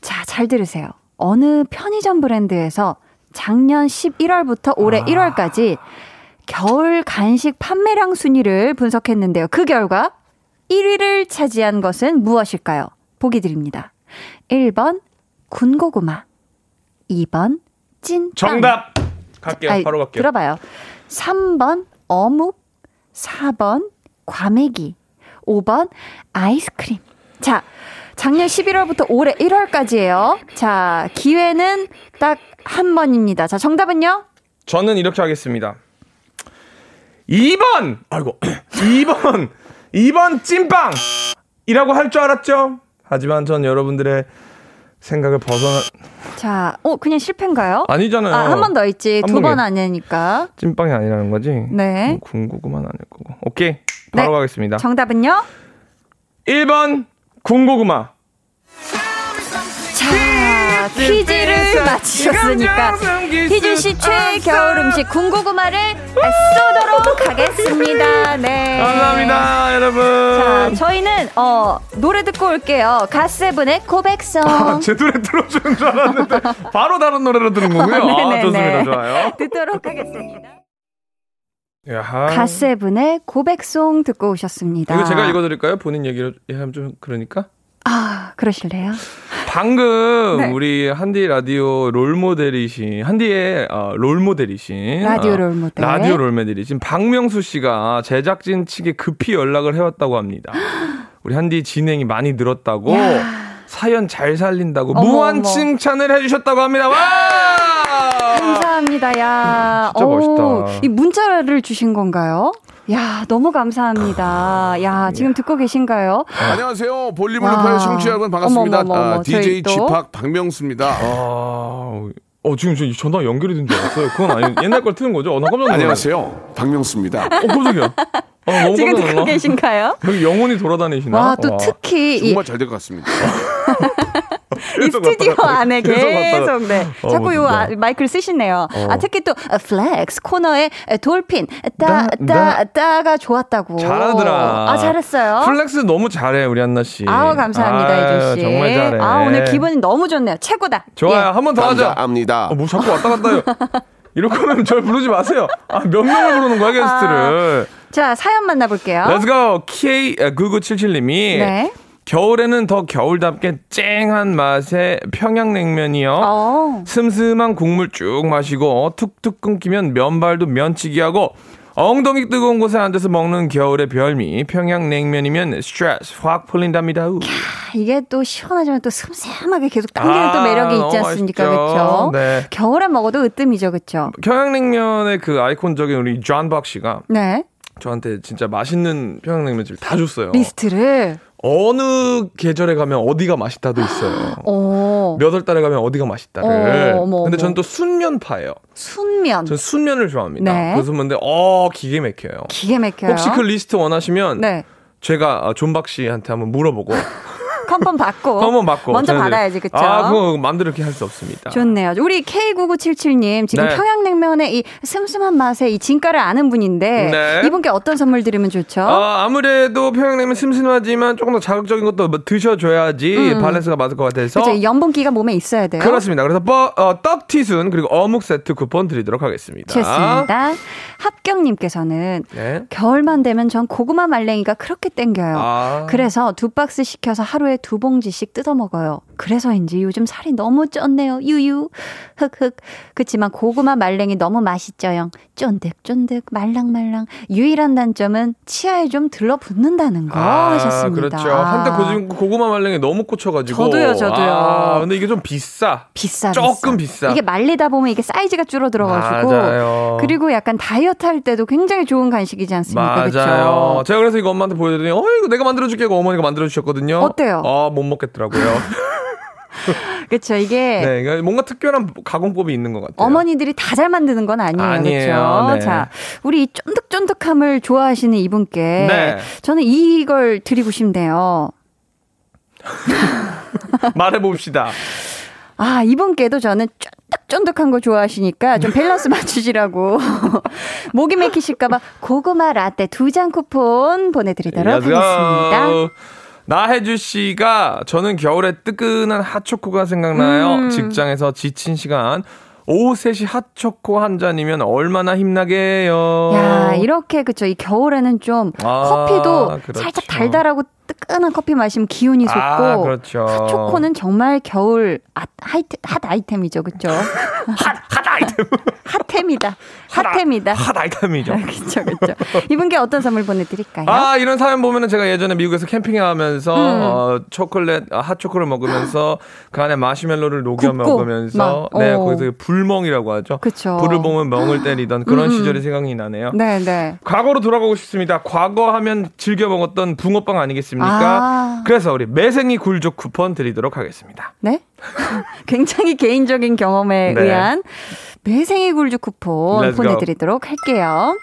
자, 잘 들으세요. 어느 편의점 브랜드에서 작년 11월부터 올해 아. 1월까지 겨울 간식 판매량 순위를 분석했는데요. 그 결과 1위를 차지한 것은 무엇일까요? 보기 드립니다. 1번 군고구마, 2번 찐빵. 정답. 갈게요. 아니, 바로 갈게요. 들어봐요. 3번 어묵, 4번 과메기, 5번 아이스크림. 자, 작년 11월부터 올해 1월까지예요. 자, 기회는 딱 한 번입니다. 자, 정답은요? 저는 이렇게 하겠습니다. 2번! 아이고. 2번! 2번 찐빵 이라고 할 줄 알았죠? 하지만 전 여러분들의 생각을 벗어나 자, 어, 그냥 실패인가요? 아니잖아요. 아, 한 번 더 있지. 한두 번. 아니니까. 찐빵이 아니라는 거지? 네. 뭐 군고구마는 아닐 거고. 오케이. 바로 네. 가겠습니다. 정답은요? 1번 군고구마. 자, 퀴즈를 맞히셨으니까 희준 씨 최애 겨울 음식 군고구마를 쏘도록 하겠습니다. 네. 감사합니다, 여러분. 자, 저희는 어 노래 듣고 올게요. 가세븐의 고백성. 아, 제 노래 들어주는 줄 알았는데 바로 다른 노래로 들은 거군요. 아, 네네네. 좋습니다. 좋아요. 듣도록 하겠습니다. 야하. 가세븐의 고백송 듣고 오셨습니다. 이거 제가 읽어드릴까요? 본인 얘기를 하면 좀 그러니까. 아, 그러실래요? 방금 네. 우리 한디 라디오 롤모델이신 한디의 어, 롤모델이신 라디오 어, 롤모델. 라디오 롤모델이신 박명수 씨가 제작진 측에 급히 연락을 해왔다고 합니다. 우리 한디 진행이 많이 늘었다고 야. 사연 잘 살린다고 어머, 무한 어머. 칭찬을 해주셨다고 합니다. 와! 감사합니다. 야, 진짜 멋있다. 이 문자를 주신 건가요? 야, 너무 감사합니다. 야, 지금 듣고 계신가요? 안녕하세요. 볼륨을 와. 높여요 청취자 여러분 반갑습니다. 어머머머머, 아, DJ. 지팍 박명수입니다. 아, 어 지금 저 전화 연결이 된 줄 알았어요. 그건 아니 옛날 걸 트는 거죠? 어, 나 깜짝 놀랐어요. 안녕하세요. 박명수입니다. 어 깜짝이야. 어, 너무 지금 듣고 놀라. 계신가요? 여기 영혼이 돌아다니시나? 와, 또 와. 특히 이, 정말 잘 될 것 같습니다. 이 스튜디오. 안에 계속 네. 어, 자꾸 요. 아, 마이크를 쓰시네요. 어. 아, 특히 또 아, flex 코너에 아, Dolphin 따 나- 따 따가 좋았다고. 잘하더라. 아, 잘했어요. Flex 너무 잘해 우리 한나 씨. 아우 감사합니다 아유, 이준 씨. 정말 잘해. 아 오늘 기분이 너무 좋네요. 최고다. 좋아요. 예. 한번 더 하자. 감사합니다. 어, 뭐 자꾸 왔다 갔다 해요. 이럴 거면 절 부르지 마세요. 아, 몇 명을 부르는 거야 게스트를. 자 사연 만나볼게요. Let's go. K9977님이 네. 겨울에는 더 겨울답게 쨍한 맛의 평양냉면이요. 어. 슴슴한 국물 쭉 마시고 툭툭 끊기면 면발도 면치기하고 엉덩이 뜨거운 곳에 앉아서 먹는 겨울의 별미 평양냉면이면 스트레스 확 풀린답니다. 우. 이게 또 시원하지만 또 슴슴하게 계속 당기는 아, 또 매력이 있지 않습니까. 그렇죠? 네. 겨울에 먹어도 으뜸이죠, 그렇죠? 평양냉면의 그 아이콘적인 우리 존 박 씨가 네. 저한테 진짜 맛있는 평양냉면집을 다 줬어요. 리스트를. 어느 계절에 가면 어디가 맛있다도 있어요. 어. 몇월 달에 가면 어디가 맛있다를. 어, 어머, 근데. 저는 또 순면파예요. 순면. 저는 순면을 좋아합니다. 네. 그래서 근데 어 기가 막혀요. 기가 막혀요. 혹시 그 리스트 원하시면 네. 제가 어, 존박 씨한테 한번 물어보고 confirm 받고. 한번 받고 먼저 받아야지, 그쵸? 아 그거 마음대로 이렇게 할 수 없습니다. 좋네요. 우리 K9977님 지금 네. 평양냉면의 이 슴슴한 맛에 이 진가를 아는 분인데 네. 이분께 어떤 선물 드리면 좋죠? 어, 아무래도 평양냉면 슴슴하지만 조금 더 자극적인 것도 뭐 드셔줘야지 밸런스가 맞을 것 같아서 음. 그렇죠. 연분기가 몸에 있어야 돼요. 그렇습니다. 그래서 뻐- 어, 떡 티순 그리고 어묵 세트 쿠폰 드리도록 하겠습니다. 좋습니다. 합경님께서는 네. 겨울만 되면 전 고구마 말랭이가 그렇게 땡겨요. 아. 그래서 두 박스 시켜서 하루에 두 봉지씩 뜯어 먹어요. 그래서인지 요즘 살이 너무 쪘네요. 유유. 흑흑. 그치만 고구마 말랭이 너무 맛있죠요. 쫀득쫀득 말랑말랑. 유일한 단점은 치아에 좀 들러붙는다는 거 하셨습니다. 그렇죠. 한때 고지- 고구마 말랭이 너무 꽂혀가지고. 저도요, 저도요. 아, 근데 이게 좀 비싸. 비싸 조금 비싸. 이게 말리다 보면 이게 사이즈가 줄어들어가지고 맞아요. 그리고 약간 다이어트 할 때도 굉장히 좋은 간식이지 않습니까? 맞아요. 그렇죠? 제가 그래서 이거 엄마한테 보여드리니, 어, 이거 내가 만들어줄게. 이거 어머니가 만들어주셨거든요. 어때요? 아, 못 먹겠더라고요. 그렇죠. 이게 네, 이거 뭔가 특별한 가공법이 있는 것 같아요. 어머니들이 다 잘 만드는 건 아니에요. 아니에요. 그렇죠? 네. 자, 우리 이 쫀득쫀득함을 좋아하시는 이분께 네. 저는 이걸 드리고 싶네요. 말해 봅시다. 아, 이분께도 저는 쫀득쫀득한 거 좋아하시니까 좀 밸런스 맞추시라고. 목이 맥히실까봐 고구마 라떼 두잔 쿠폰 보내드리도록. 하겠습니다. 나혜주 씨가 저는 겨울에 뜨끈한 핫초코가 생각나요. 음. 직장에서 지친 시간 오후 3시 핫초코 한 잔이면 얼마나 힘나게 해요. 야, 이렇게 그쵸. 이 겨울에는 좀 아, 커피도 그렇죠. 살짝 달달하고 뜨끈한 커피 마시면 기운이 솟고 아, 그렇죠. 핫초코는 정말 겨울 핫, 하이트, 핫 아이템이죠. 그쵸? 핫, 핫 아이템. Hot템이다. Hot템이다. Hot 아이템이죠. 그쵸, 그쵸. 이분께 어떤 선물 보내드릴까요? 아, 이런 사연 보면은 제가 예전에 미국에서 캠핑 하면서, 음. 어, 초콜릿, 아, 핫초코를 먹으면서 그 안에 마시멜로를 녹여 먹으면서, 막, 네, 어. 거기서 불멍이라고 하죠. 그쵸. 불을 보면 멍을 때리던 그런 음, 음. 시절이 생각이 나네요. 네 네. 과거로 돌아가고 싶습니다. 과거 하면 즐겨 먹었던 붕어빵 아니겠습니까? 아. 그래서 우리 매생이 굴죽 쿠폰 드리도록 하겠습니다. 네? 굉장히 개인적인 경험에 네. 의한 매생이 굴주 쿠폰 Let's go. 보내드리도록 할게요.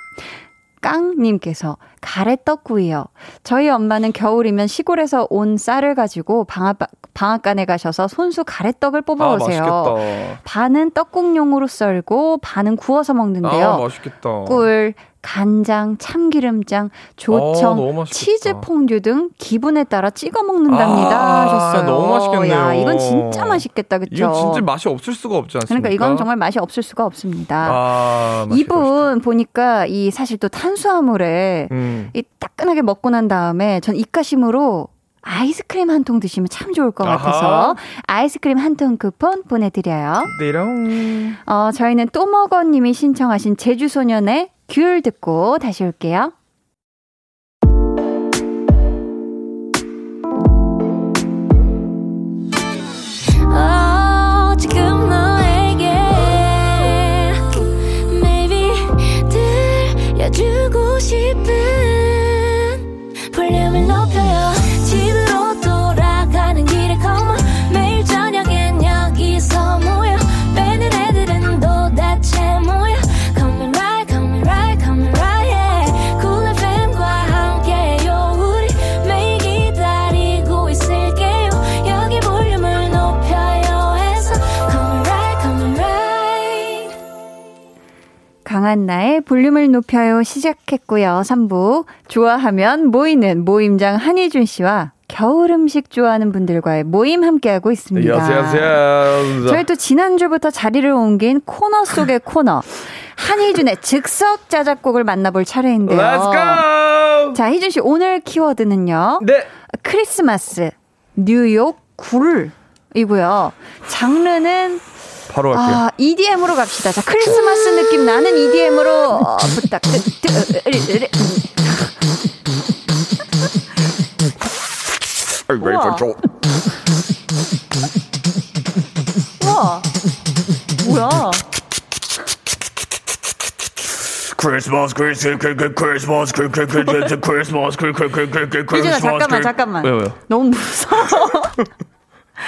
깡님께서 가래떡구이요. 저희 엄마는 겨울이면 시골에서 온 쌀을 가지고 방앗, 방앗간에 가셔서 손수 가래떡을 뽑아오세요. 아. 반은 떡국용으로 썰고 반은 구워서 먹는데요. 아, 맛있겠다. 꿀, 간장, 참기름장, 조청, 아. 치즈 퐁듀 등 기분에 따라 찍어 먹는답니다. 아, 하셨어요. 너무 맛있겠네요. 야, 이건 진짜 맛있겠다. 그쵸? 이건 진짜 맛이 없을 수가 없지 않습니까? 그러니까 이건 정말 맛이 없을 수가 없습니다. 아. 이분 보니까 이 사실 또 탄수화물에 음. 이 따끈하게 먹고 난 다음에 전 입가심으로 아이스크림 한 통 드시면 참 좋을 것 아하. 같아서 아이스크림 한 통 쿠폰 보내드려요. 띠롱. 어, 저희는 또 먹어님이 신청하신 제주소년의 귤 듣고 다시 올게요. 강한나의 볼륨을 높여요 시작했고요. 3부 좋아하면 모이는 모임장 한희준 씨와 겨울 음식 좋아하는 분들과의 모임 함께하고 있습니다. 안녕하세요. 저희 또 지난주부터 자리를 옮긴 코너 속의 코너 한희준의 즉석 자작곡을 만나볼 차례인데요. Let's go. 자, 희준 씨 오늘 키워드는요. 네. 크리스마스 뉴욕 굴이고요. 장르는 바로 할게요. 아, EDM으로 갑시다. 자, 크리스마스 느낌 나는 EDM으로 어, 부탁드립니다. 우와. 우와. 뭐야? 크리스마스 크리스마스 크리스마스 크리스마스 크리스마스 크리스마스 희준아 잠깐만 잠깐만. 왜요? 너무 무서워.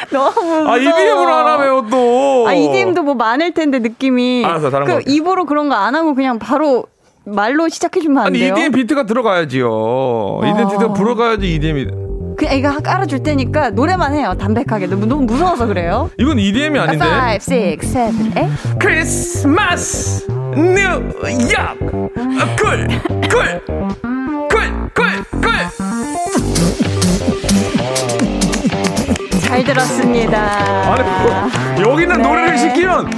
너무 무서워. 아, EDM으로 하라며요, 또. 아, EDM도 뭐 많을 텐데 느낌이. 알았어, 다른 거그 할게요. 입으로 그런 거 안 하고 그냥 바로 말로 시작해 주면 안 아니, 돼요? EDM 비트가 들어가야지요. EDM 비트가 들어가야지 EDM이. 그냥 이거 깔아줄 테니까 노래만 해요. 담백하게. 너무, 너무 무서워서 그래요. 이건 EDM이 아닌데. 5, 6, 7, 8. 크리스마스 뉴욕 꿀, 꿀, 꿀, 꿀, 잘 들었습니다. 아니, 뭐, 여기는 네. 노래를 시키면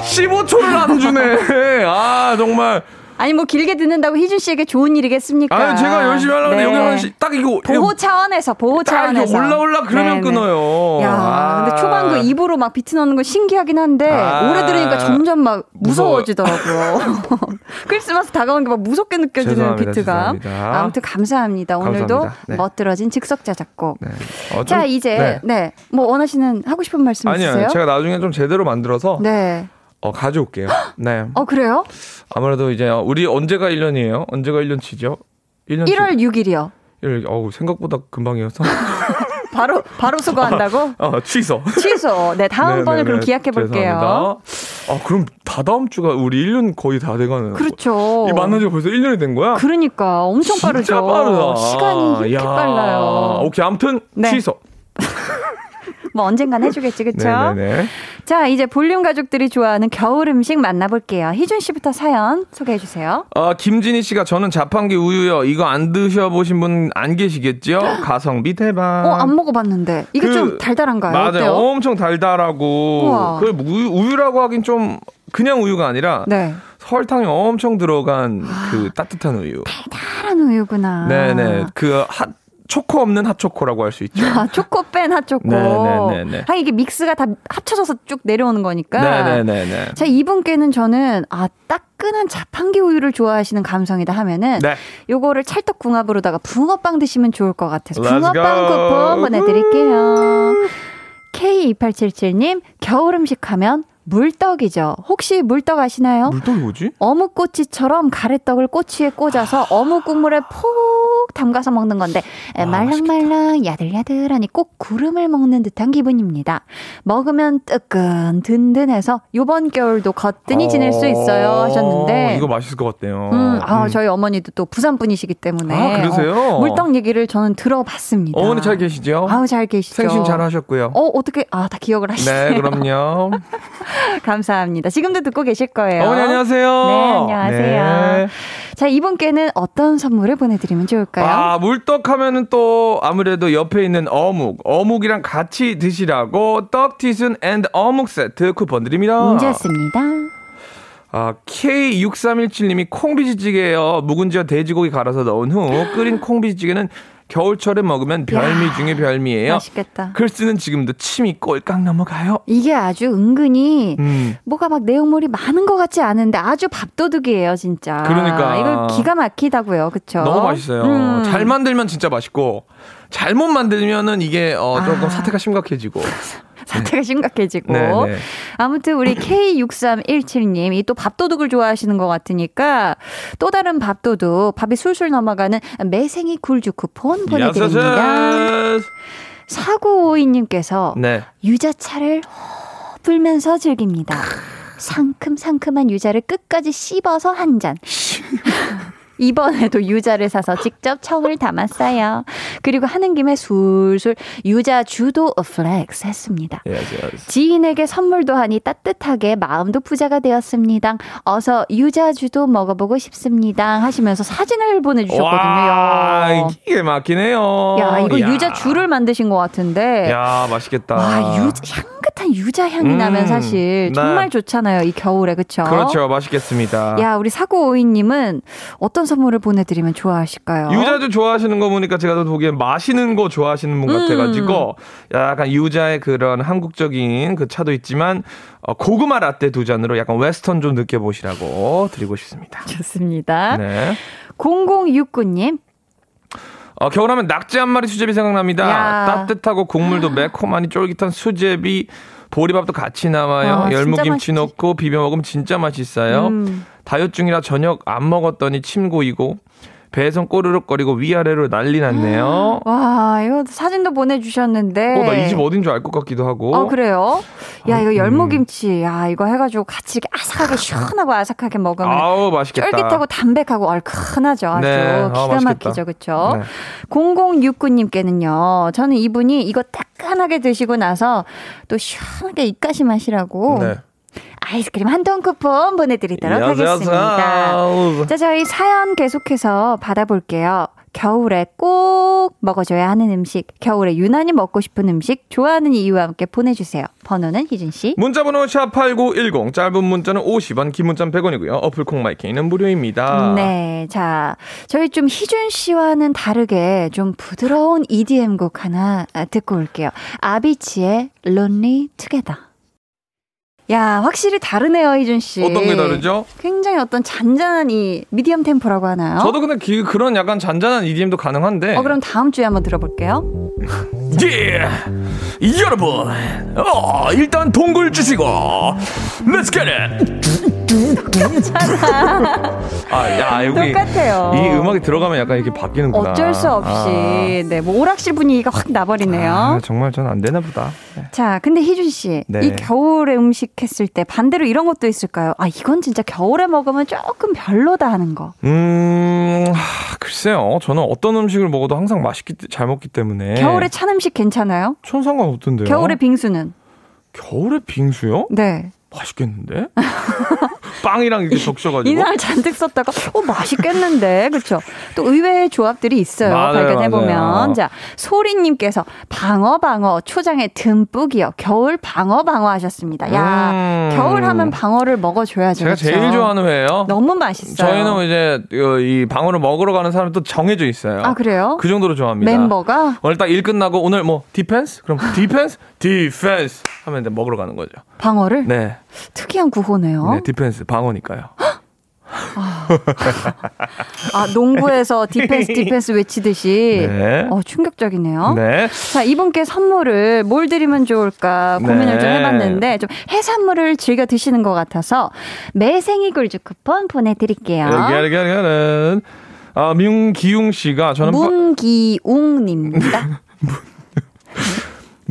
15초를 안 주네. 아, 정말. 아니 뭐 길게 듣는다고 희준 씨에게 좋은 일이겠습니까? 아, 제가 열심히 하려고 네. 여기 하나씩 딱 이거 보호 차원에서 보호 차원에서 올라 올라 그러면 네네. 끊어요. 야, 아. 근데 초반 그 입으로 막 비트 넣는 거 신기하긴 한데 아. 오래 들으니까 점점 막. 무서워지더라고요. 크리스마스 다가오는 게 막 무섭게 느껴지는 죄송합니다, 비트감. 죄송합니다. 아무튼 감사합니다. 오늘도. 네. 멋들어진 즉석 자 작곡. 네. 어, 좀- 자 이제 네. 뭐 원하시는 하고 싶은 말씀 아니요, 있으세요? 제가 나중에 좀 제대로 만들어서 네. 어, 가져올게요. 네. 어 그래요? 아무래도 이제 우리 언제가 1년이에요? 언제가 1년치죠? 1년 1월 6일이요. 1월 어우 생각보다 금방이어서 바로 바로 수고한다고? 어, 취소. 취소. 네 다음 네, 번을 네, 그럼 네. 기약해 볼게요. 아, 그럼 다다음 주가 우리 1년 거의 다 돼가는. 그렇죠. 이 만난 지가 벌써 1년이 된 거야? 그러니까 엄청 빠르죠. 진짜 빠르다. 시간이 이렇게 야. 빨라요. 오케이, 아무튼 네. 취소. 뭐 언젠간 해주겠지, 그쵸? 네네네. 자, 이제 볼륨 가족들이 좋아하는 겨울 음식 만나볼게요. 희준 씨부터 사연 소개해 주세요. 어, 김진희 씨가 저는 자판기 우유요. 이거 안 드셔보신 분 안 계시겠죠? 가성비 대박. 어, 안 먹어봤는데. 이게 그- 좀 달달한가요? 맞아요. 어때요? 엄청 달달하고. 우와. 그 우유, 우유라고 하긴 좀 그냥 우유가 아니라 네. 설탕이 엄청 들어간 그 따뜻한 우유. 파란 우유구나. 네네. 그 핫, 초코 없는 핫초코라고 할 수 있죠. 아, 초코 뺀 핫초코. 네네네네. 아, 이게 믹스가 다 합쳐져서 쭉 내려오는 거니까. 네네네네. 자, 이분께는 저는, 아, 따끈한 자판기 우유를 좋아하시는 감성이다 하면은, 네. 요거를 찰떡궁합으로다가 붕어빵 드시면 좋을 것 같아서 붕어빵. 쿠폰 보내드릴게요. K2877님, 겨울 음식 하면 물떡이죠. 혹시 물떡 아시나요? 물떡이 뭐지? 어묵꼬치처럼 가래떡을 꼬치에 꽂아서 어묵 국물에 푹 담가서 먹는 건데 에, 말랑말랑 야들야들하니 꼭 구름을 먹는 듯한 기분입니다. 먹으면 뜨끈 든든해서 요번 겨울도 거뜬히 지낼 수 있어요 하셨는데 이거 맛있을 것 같네요. 음, 아, 음. 저희 어머니도 또 부산 분이시기 때문에 아, 그러세요? 어, 물떡 얘기를 저는 들어봤습니다. 어머니 잘 계시죠? 아우 잘 계시죠. 생신 잘 하셨고요. 어 어떻게 아 다 기억을 하시네요. 네, 그럼요. 감사합니다. 지금도 듣고 계실 거예요. 어머니 안녕하세요. 네, 안녕하세요. 네. 자, 이분께는 어떤 선물을 보내드리면 좋을까요? 아, 물떡 하면은 또 아무래도 옆에 있는 어묵, 어묵이랑 같이 드시라고 떡튀순 and 어묵 세트 쿠폰 드립니다. 문제 였습니다. 아, K6317님이 콩비지찌개예요. 묵은지와 돼지고기 갈아서 넣은 후 끓인 콩비지찌개는 겨울철에 먹으면 별미 중에 별미예요. 맛있겠다. 글쓰는 지금도 침이 꼴깍 넘어가요. 이게 아주 은근히 음. 뭐가 막 내용물이 많은 것 같지 않은데 아주 밥도둑이에요, 진짜. 그러니까. 이거 기가 막히다고요, 그쵸? 너무 맛있어요. 음. 잘 만들면 진짜 맛있고 잘못 만들면은 이게 어, 조금 아. 사태가 심각해지고. 사태가 심각해지고. 네, 네. 아무튼 우리 K6317님, 이 또 밥도둑을 좋아하시는 것 같으니까 또 다른 밥도둑, 밥이 술술 넘어가는 매생이 굴죽 쿠폰 보내드립니다. 4952님께서 네. 유자차를 불면서 즐깁니다. 상큼상큼한 유자를 끝까지 씹어서 한 잔. 이번에도 유자를 사서 직접 청을 담았어요. 그리고 하는 김에 술술 유자주도 flex 했습니다. Yes, yes. 지인에게 선물도 하니 따뜻하게 마음도 부자가 되었습니다. 어서 유자 주도 먹어보고 싶습니다. 하시면서 사진을 보내주셨거든요. 와, 야, 이게 막히네요. 야, 이거 야. 유자 주를 만드신 것 같은데. 야, 맛있겠다. 와, 유자, 향긋한 유자 향이 음, 나면 사실 네. 정말 좋잖아요. 이 겨울에, 그쵸? 그렇죠. 맛있겠습니다. 야, 우리 사고 오이님은 어떤 선물을 보내드리면 좋아하실까요? 유자주 좋아하시는 거 보니까 제가 또 보기엔 마시는 거 좋아하시는 분 같아가지고 약간 유자의 그런 한국적인 그 차도 있지만 어, 고구마 라떼 두 잔으로 약간 웨스턴 좀 느껴보시라고 드리고 싶습니다. 좋습니다. 네. 0069님, 어, 겨울하면 낙지 한 마리 수제비 생각납니다. 야. 따뜻하고 국물도 매콤하니 쫄깃한 수제비 보리밥도 같이 나와요. 아, 열무김치. 넣고 비벼 먹으면 진짜 맛있어요. 음. 다이어트 중이라 저녁 안 먹었더니 침 고이고 배에선 꼬르륵거리고 위아래로 난리 났네요. 와, 이거 사진도 보내주셨는데. 어, 나 이 집 어딘 줄 알 것 같기도 하고. 어, 그래요? 야, 아, 이거 음. 열무김치. 야, 이거 해가지고 같이 이렇게 아삭하게 시원하고 아삭하게 먹으면 아우, 맛있겠다. 쫄깃하고 담백하고 얼큰하죠. 아주 네, 아, 기가 맛있겠다. 막히죠. 그쵸? 네. 0069님께는요, 저는 이분이 이거 따끈하게 드시고 나서 또 시원하게 입가심 하시라고 네. 아이스크림 한통 쿠폰 보내드리도록 야자, 하겠습니다. 자, 저희 사연 계속해서 받아볼게요. 겨울에 꼭 먹어줘야 하는 음식, 겨울에 유난히 먹고 싶은 음식, 좋아하는 이유와 함께 보내주세요. 번호는 희준씨. 문자번호 샵8910 짧은 문자는 50원 긴 문자는 100원이고요. 어플 콩마이케이는 무료입니다. 네. 자, 저희 좀 희준 씨와는 다르게 좀 부드러운 EDM 곡 하나 아, 듣고 올게요. 아비치의 Lonely Together. 야, 확실히 다르네요, 희준 씨. 어떤 게 다르죠? 굉장히 어떤 잔잔한 이 미디엄 템포라고 하나요? 저도 근데 기- 그런 약간 잔잔한 EDM도 가능한데. 어, 그럼 다음 주에 한번 들어볼게요. 예! 여러분, 어, 일단 동굴 주시고, Let's get it! 아, 야, 여기 똑같아요. 이 음악이 들어가면 약간 이렇게 바뀌는구나. 어쩔 수 없이. 네, 뭐 오락실 분위기가 확 나버리네요. 아, 정말 전 안 되나 보다. 네. 자, 근데 희준 씨, 네. 이 겨울에 음식 했을 때 반대로 이런 것도 있을까요? 아, 이건 진짜 겨울에 먹으면 조금 별로다 하는 거. 음, 하, 글쎄요. 저는 어떤 음식을 먹어도 항상 맛있게 잘 먹기 때문에. 겨울에 찬 음식 괜찮아요? 전 상관 없던데요. 겨울에 빙수는? 겨울에 빙수요? 네. 맛있겠는데? 빵이랑 이렇게 적셔가지고. 인상을 잔뜩 썼다가, 어, 맛있겠는데. 그쵸? 또 의외의 조합들이 있어요. 발견해 보면. 맞아요. 자, 소리님께서 방어, 방어, 초장에 듬뿍이요. 겨울 방어, 방어 하셨습니다. 야, 음. 겨울 하면 방어를 먹어줘야죠. 제가 그쵸? 제일 좋아하는 회예요. 너무 맛있어요. 저희는 이제 어, 이 방어를 먹으러 가는 사람 또 정해져 있어요. 아, 그래요? 그 정도로 좋아합니다. 멤버가 오늘 딱 일 끝나고 오늘 뭐 디펜스? 그럼 디펜스? 디펜스 하면 이제 먹으러 가는 거죠. 방어를 네. 특이한 구호네요. 네, 디펜스 방어니까요. 아, 농구에서 디펜스 디펜스 외치듯이 네. 어, 충격적이네요. 네. 자, 이분께 선물을 뭘 드리면 좋을까 고민을 네. 좀 해봤는데 좀 해산물을 즐겨 드시는 것 같아서 매생이 굴주 쿠폰 보내드릴게요. 야르가르가르. 아, 민기웅 씨가 저는 빠- 문기웅님입니다.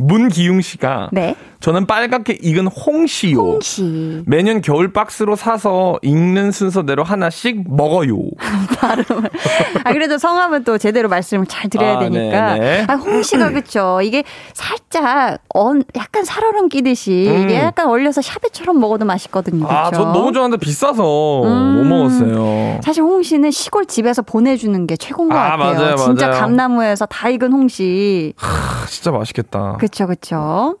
문기웅 씨가 네. 저는 빨갛게 익은 홍시요. 홍시. 매년 겨울 박스로 사서 익는 순서대로 하나씩 먹어요. 아, 그래도 성함은 또 제대로 말씀을 잘 드려야 아, 되니까. 네네. 아, 홍시가 그쵸. 이게 살짝, 언, 약간 살얼음 끼듯이 음. 이게 약간 얼려서 샤베처럼 먹어도 맛있거든요. 그쵸? 아, 전 너무 좋아하는데 비싸서 음. 못 먹었어요. 사실 홍시는 시골 집에서 보내주는 게 최고인 것 아, 같아요. 맞아요, 진짜 맞아요. 감나무에서 다 익은 홍시. 아, 진짜 맛있겠다. 그쵸, 그쵸.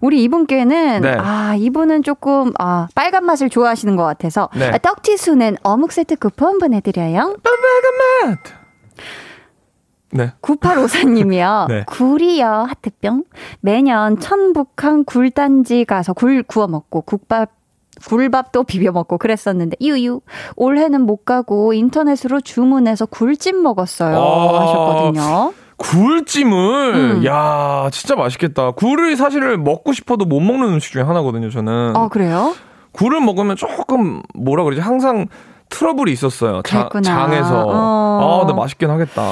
우리 이분께는, 네. 아, 이분은 조금, 아, 빨간 맛을 좋아하시는 것 같아서, 네. 아, 떡티수는 어묵 세트 쿠폰 보내드려요. 빨간 맛. 네. 9854님이요. 네. 굴이요, 하트병. 매년 천북한 굴단지 가서 굴 구워 먹고 국밥 굴밥도 비벼 먹고 그랬었는데 유유 올해는 못 가고 인터넷으로 주문해서 굴찜 먹었어요 아. 하셨거든요. 굴찜을 음. 야 진짜 맛있겠다. 굴을 사실 먹고 싶어도 못 먹는 음식 중에 하나거든요. 저는 아 그래요? 굴을 먹으면 조금 뭐라 그러지 항상 트러블이 있었어요. 자-. 장에서 어. 아, 근데 맛있긴 하겠다.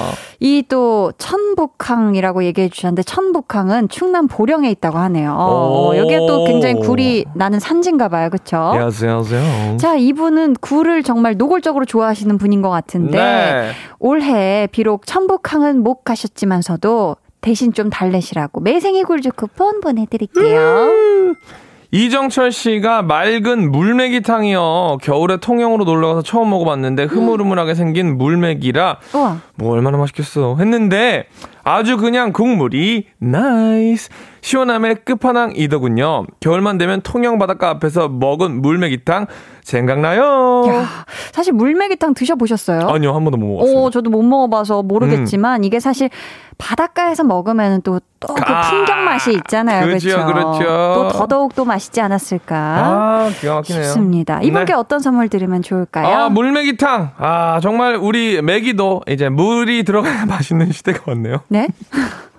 이 또 천북항이라고 얘기해 주셨는데 천북항은 충남 보령에 있다고 하네요. 어, 오. 여기에 또 굉장히 굴이 나는 산지인가 봐요. 그렇죠? 안녕하세요. 안녕하세요. 자, 이분은 굴을 정말 노골적으로 좋아하시는 분인 것 같은데 네. 올해 비록 천북항은 못 가셨지만서도 대신 좀 달래시라고 매생이 굴죽 쿠폰 보내드릴게요. 이정철 씨가 맑은 물메기탕이요. 겨울에 통영으로 놀러 가서 처음 먹어봤는데 흐물흐물하게 생긴 물메기라 우와. 뭐 얼마나 맛있겠어 했는데 아주 그냥 국물이 nice 시원함의 끝판왕이더군요. 겨울만 되면 통영 바닷가 앞에서 먹은 물메기탕 생각나요. 야, 사실 물메기탕 드셔보셨어요? 아니요 한 번도 못 먹었어요. 오, 저도 못 먹어봐서 모르겠지만 이게 사실 바닷가에서 먹으면 또또그 아, 풍경 맛이 있잖아요. 그렇죠? 그렇죠. 또 더더욱 또 맛있지 않았을까 아 기가 막히네요. 싶습니다. 이분께 네. 어떤 선물 드리면 좋을까요? 아, 물메기탕. 아, 정말 우리 메기도 이제 물이 들어가야 맛있는 시대가 왔네요. 네?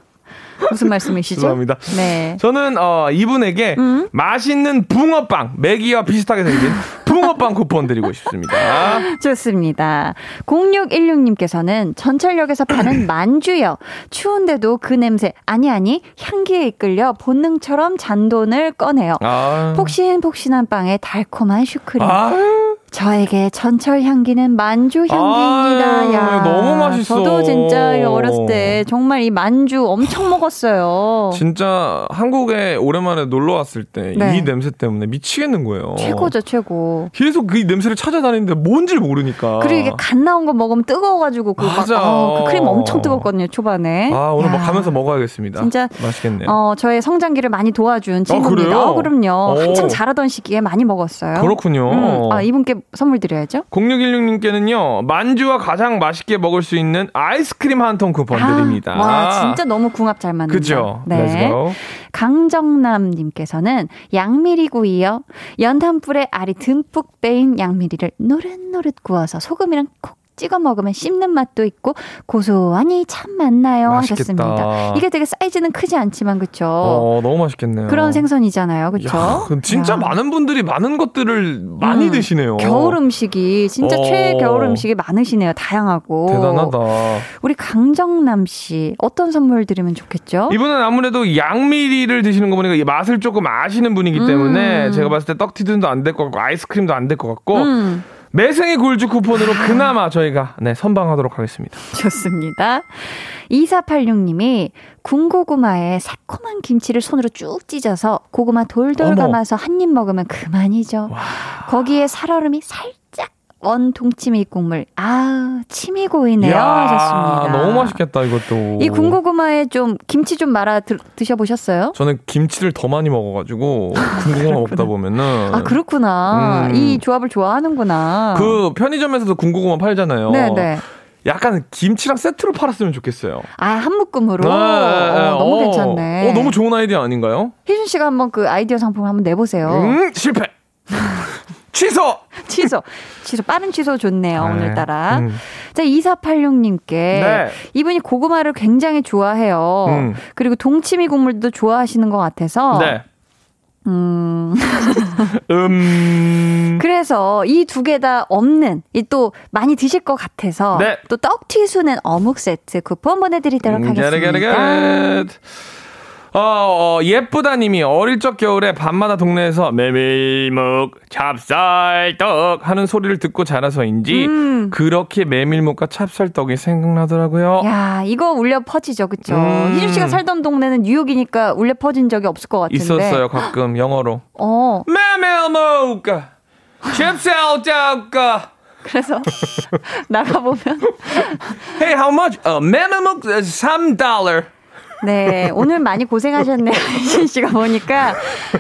무슨 말씀이시죠? 죄송합니다. 네. 저는 어, 이분에게 음? 맛있는 붕어빵, 메기와 비슷하게 생긴 붕어빵 쿠폰 드리고 싶습니다. 좋습니다. 0616님께서는 전철역에서 파는 만주요. 추운데도 그 냄새, 아니, 아니, 향기에 이끌려 본능처럼 잔돈을 꺼내요. 아, 폭신폭신한 빵에 달콤한 슈크림. 아유, 저에게 전철 향기는 만주 향기입니다. 아유, 야, 너무 맛있어. 저도 진짜 어렸을 때 정말 이 만주 엄청 먹었어요. 진짜 한국에 오랜만에 놀러 왔을 때이 네. 냄새 때문에 미치겠는 거예요. 최고죠, 최고. 계속 그 냄새를 찾아다니는데 뭔지를 모르니까. 그리고 이게 갓 나온 거 먹으면 뜨거워가지고 그, 막, 맞아. 어, 그 크림 엄청 뜨겁거든요 초반에. 아, 오늘 뭐 야. 가면서 먹어야겠습니다. 진짜, 맛있겠네요. 어 저의 성장기를 많이 도와준 친구입니다. 그래요? 어, 그럼요. 오. 한창 자라던 시기에 많이 먹었어요. 그렇군요. 음, 아 이분께 선물 드려야죠. 0616님께는요, 만주와 가장 맛있게 먹을 수 있는 아이스크림 한 통 쿠폰 드립니다. 아, 와 진짜 너무 궁합 잘 맞는다. 그죠? 네. Let's go. 강정남 님께서는 양미리구이요. 연탄불에 알이 듬뿍 빼인 양미리를 노릇노릇 구워서 소금이랑 콕 찍어 먹으면 씹는 맛도 있고 고소하니 참 맛나요 맛있겠다. 하셨습니다. 이게 되게 사이즈는 크지 않지만 그쵸? 어, 너무 맛있겠네요. 그런 생선이잖아요, 그럼 진짜 야. 많은 분들이 많은 것들을 많이 음, 드시네요. 겨울 음식이 진짜 어. 최겨울 음식이 많으시네요. 다양하고. 대단하다. 우리 강정남 씨 어떤 선물 드리면 좋겠죠? 이분은 아무래도 양미리를 드시는 거 보니까 이 맛을 조금 아시는 분이기 때문에 음. 제가 봤을 때 떡티든도 안 될 것 같고 아이스크림도 안 될 것 같고 음, 매생이 굴주 쿠폰으로 그나마 저희가 네, 선방하도록 하겠습니다. 좋습니다. 2486님이 군고구마에 새콤한 김치를 손으로 쭉 찢어서 고구마 돌돌 어머. 감아서 한 입 먹으면 그만이죠. 거기에 살얼음이 살짝 원 동치미 국물. 아, 침이 고이네요. 하셨습니다. 너무 맛있겠다 이것도. 이 군고구마에 좀 김치 좀 말아 드, 드셔보셨어요? 저는 김치를 더 많이 먹어가지고 군고구마 먹다 보면은 아 그렇구나. 음. 이 조합을 좋아하는구나. 그 편의점에서도 군고구마 팔잖아요. 네네. 약간 김치랑 세트로 팔았으면 좋겠어요. 아 한 묶음으로. 네, 어, 너무 어. 괜찮네. 어, 너무 좋은 아이디어 아닌가요? 희준 씨가 한번 그 아이디어 상품 한번 내보세요. 음, 실패. 취소. 취소. 취소. 빠른 취소 좋네요, 네. 오늘따라. 음. 자, 2486님께. 네. 이분이 고구마를 굉장히 좋아해요. 음. 그리고 동치미 국물도 좋아하시는 것 같아서. 네. 음. 음. 그래서 이 두 개 다 없는, 이 또 많이 드실 것 같아서. 네. 또 떡튀수는 어묵 세트 쿠폰 보내드리도록 음, 하겠습니다. get it, get it, get it. 어, 어, 예쁘다님이 어릴 적 겨울에 밤마다 동네에서 메밀묵, 찹쌀떡 하는 소리를 듣고 자라서인지 음. 그렇게 메밀묵과 찹쌀떡이 생각나더라고요. 야, 이거 울려 퍼지죠, 그쵸? 음. 희준 씨가 살던 동네는 뉴욕이니까 울려 퍼진 적이 없을 것 같은데. 있었어요, 가끔 영어로. 어, 메밀묵, 찹쌀떡. 그래서 나가보면. Hey, how much? 어, 메밀묵 3달러. 네, 오늘 많이 고생하셨네요. 희준 씨가 보니까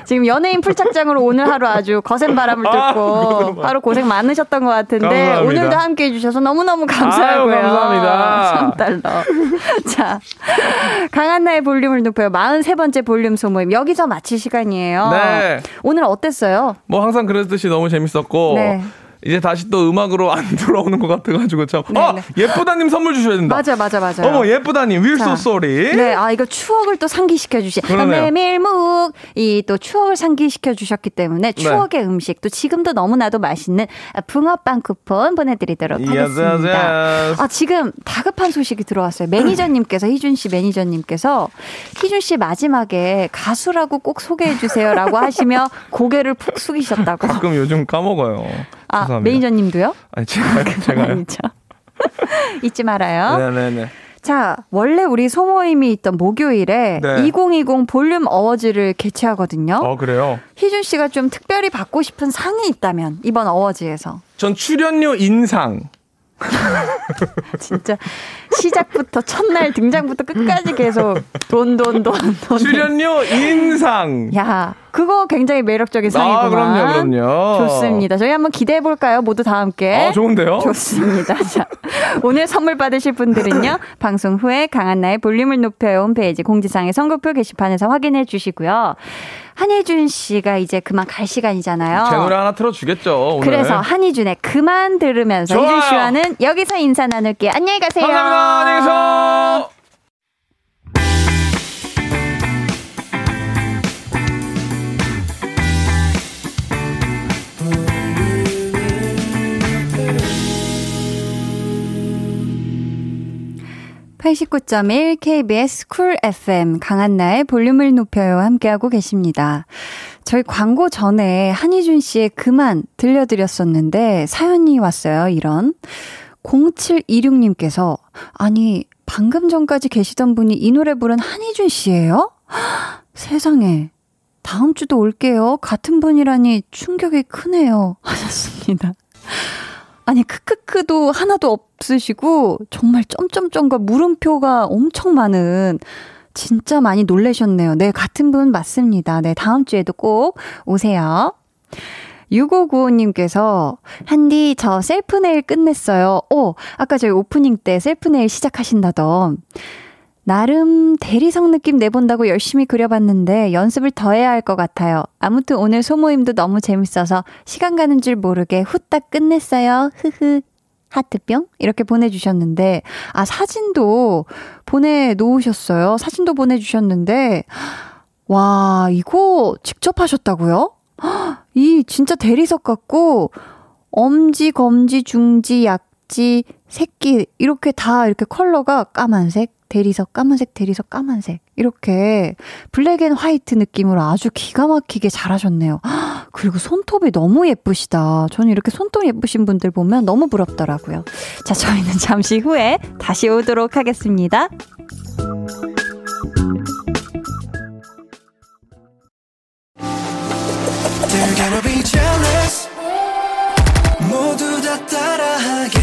지금 연예인 풀착장으로 오늘 하루 아주 거센 바람을 아, 듣고 하루 고생 많으셨던 것 같은데 감사합니다. 오늘도 함께 해주셔서 너무너무 감사하고요. 아유, 감사합니다. 3달러. 자, 강한나의 볼륨을 높여요. 43번째 볼륨 소모임. 여기서 마칠 시간이에요. 네. 오늘 어땠어요? 뭐 항상 그랬듯이 너무 재밌었고 네. 이제 다시 또 음악으로 안 돌아오는 것 같아가지고 참. 네, 어 네. 예쁘다님 선물 주셔야 된다. 맞아, 맞아, 맞아. 어머 예쁘다님 so sorry. 네, 아 이거 추억을 또 상기시켜 주시. 그러네요. 메밀묵 이 또 추억을 상기시켜 주셨기 때문에 네. 추억의 음식 또 지금도 너무나도 맛있는 붕어빵 쿠폰 보내드리도록 하겠습니다. yes, yes. 아 지금 다급한 소식이 들어왔어요. 매니저님께서 희준 씨 매니저님께서 희준 씨 마지막에 가수라고 꼭 소개해 주세요라고 하시며 고개를 푹 숙이셨다고. 가끔 요즘 까먹어요. 아 죄송합니다. 매니저님도요? 아니 제가 제가요. 아니죠. 잊지 말아요. 네네네. 자, 원래 우리 소모임이 있던 목요일에 네. 2020 볼륨 어워즈를 개최하거든요. 어 그래요. 희준 씨가 좀 특별히 받고 싶은 상이 있다면 이번 어워즈에서 전 출연료 인상. 진짜 시작부터 첫날 등장부터 끝까지 계속 돈 돈 돈 돈. 출연료 인상. 야, 그거 굉장히 매력적인 상이구나. 아 그럼요 그럼요. 좋습니다. 저희 한번 기대해 볼까요? 모두 다 함께. 아 좋은데요. 좋습니다. 자, 오늘 선물 받으실 분들은요, 방송 후에 강한나의 볼륨을 높여요 홈페이지 공지사항의 선곡표 게시판에서 확인해 주시고요. 한예준 씨가 이제 그만 갈 시간이잖아요. 제 노래 하나 틀어주겠죠. 오늘. 그래서 한희준의 그만 들으면서 좋아요. 희준 씨와는 여기서 인사 나눌게요. 안녕히 가세요. 감사합니다. 안녕히 계세요. (89.1) KBS 쿨 FM 강한나의 볼륨을 높여요 함께하고 계십니다. 저희 광고 전에 한희준 씨의 그만 들려드렸었는데 사연이 왔어요. 이런 0726님께서 아니 방금 전까지 계시던 분이 이 노래 부른 한희준 씨예요? 세상에 다음 주도 올게요. 같은 분이라니 충격이 크네요. 하셨습니다. 아니 크크크도 하나도 없으시고 정말 점점점과 물음표가 엄청 많은 진짜 많이 놀라셨네요. 네, 같은 분 맞습니다. 네, 다음 주에도 꼭 오세요. 6595님께서, 한디, 저 셀프 네일 끝냈어요. 오, 아까 저희 오프닝 때 셀프 네일 시작하신다던. 나름 대리석 느낌 내본다고 열심히 그려봤는데 연습을 더 해야 할 것 같아요. 아무튼 오늘 소모임도 너무 재밌어서 시간 가는 줄 모르게 후딱 끝냈어요. 흐흐. 하트뿅? 이렇게 보내주셨는데, 아, 사진도 보내놓으셨어요. 사진도 보내주셨는데, 와, 이거 직접 하셨다고요? 이 진짜 대리석 같고, 엄지, 검지, 중지, 약지, 새끼, 이렇게 다 이렇게 컬러가 까만색, 대리석, 까만색, 대리석, 까만색. 이렇게 black and white 느낌으로 아주 기가 막히게 잘하셨네요. 그리고 손톱이 너무 예쁘시다. 저는 이렇게 손톱 예쁘신 분들 보면 너무 부럽더라고요. 자, 저희는 잠시 후에 다시 오도록 하겠습니다. 모두 다 따라하게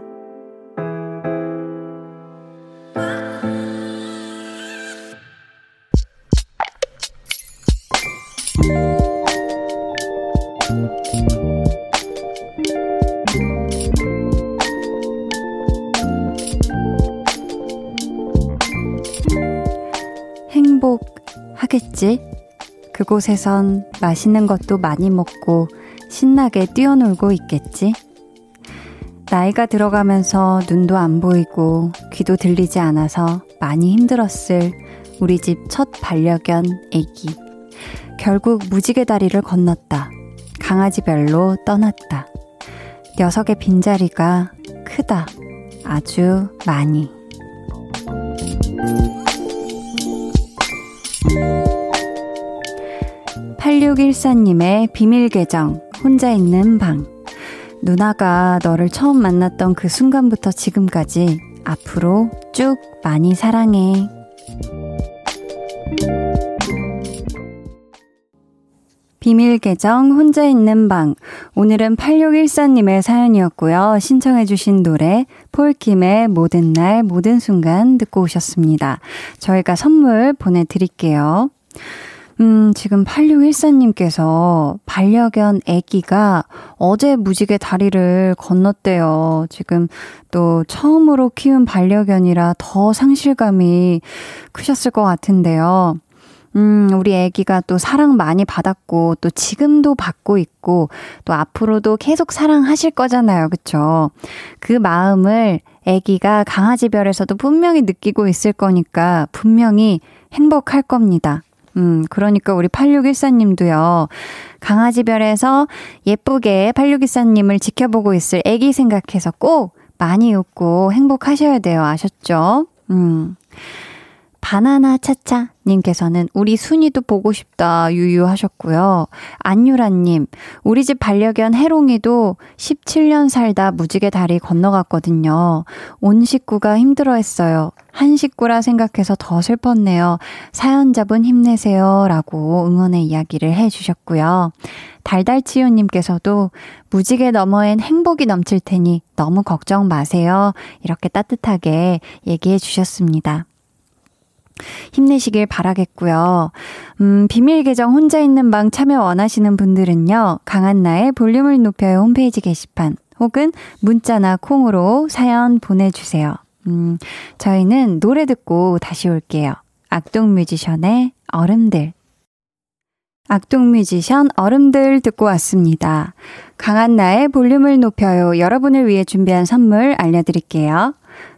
하겠지? 그곳에선 맛있는 것도 많이 먹고 신나게 뛰어놀고 있겠지? 나이가 들어가면서 눈도 안 보이고 귀도 들리지 않아서 많이 힘들었을 우리 집 첫 반려견 애기. 결국 무지개 다리를 건넜다. 강아지별로 떠났다. 녀석의 빈자리가 크다. 아주 많이. 8614님의 비밀 계정, 혼자 있는 방. 누나가 너를 처음 만났던 그 순간부터 지금까지 앞으로 쭉 많이 사랑해. 비밀 계정 혼자 있는 방. 오늘은 8614님의 사연이었고요. 신청해 주신 노래 폴킴의 모든 날 모든 순간 듣고 오셨습니다. 저희가 선물 보내드릴게요. 음, 지금 8614님께서 반려견 애기가 어제 무지개 다리를 건넜대요. 지금 또 처음으로 키운 반려견이라 더 상실감이 크셨을 것 같은데요. 음, 우리 애기가 또 사랑 많이 받았고, 또 지금도 받고 있고, 또 앞으로도 계속 사랑하실 거잖아요. 그쵸? 그 마음을 애기가 강아지별에서도 분명히 느끼고 있을 거니까 분명히 행복할 겁니다. 음, 그러니까 우리 8614님도요, 강아지별에서 예쁘게 8614님을 지켜보고 있을 애기 생각해서 꼭 많이 웃고 행복하셔야 돼요. 아셨죠? 음. 바나나 차차님께서는 우리 순이도 보고 싶다 유유하셨고요. 안유라님, 우리 집 반려견 해롱이도 17년 살다 무지개 다리 건너갔거든요. 온 식구가 힘들어 했어요. 한 식구라 생각해서 더 슬펐네요. 사연자분 힘내세요. 라고 응원의 이야기를 해주셨고요. 달달치유님께서도 무지개 너머엔 행복이 넘칠 테니 너무 걱정 마세요. 이렇게 따뜻하게 얘기해 주셨습니다. 힘내시길 바라겠고요. 음, 비밀 계정 혼자 있는 방 참여 원하시는 분들은요. 강한나의 볼륨을 높여요 홈페이지 게시판 혹은 문자나 콩으로 사연 보내주세요. 음, 저희는 노래 듣고 다시 올게요. 악동 뮤지션의 얼음들. 악동 뮤지션 얼음들 듣고 왔습니다. 강한 나의 볼륨을 높여요. 여러분을 위해 준비한 선물 알려드릴게요.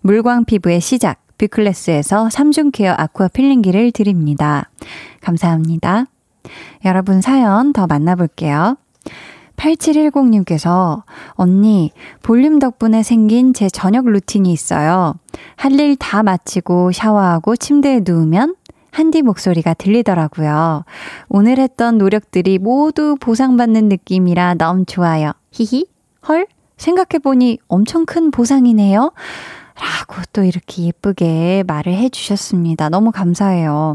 물광 피부의 시작, 뷰클래스에서 3중 care aqua peeling기를 드립니다. 감사합니다. 여러분 사연 더 만나볼게요. 8710님께서, 언니, 볼륨 덕분에 생긴 제 저녁 루틴이 있어요. 할 일 다 마치고 샤워하고 침대에 누우면 한디 목소리가 들리더라고요. 오늘 했던 노력들이 모두 보상받는 느낌이라 너무 좋아요. 히히? 헐? 생각해보니 엄청 큰 보상이네요. 라고 또 이렇게 예쁘게 말을 해주셨습니다. 너무 감사해요.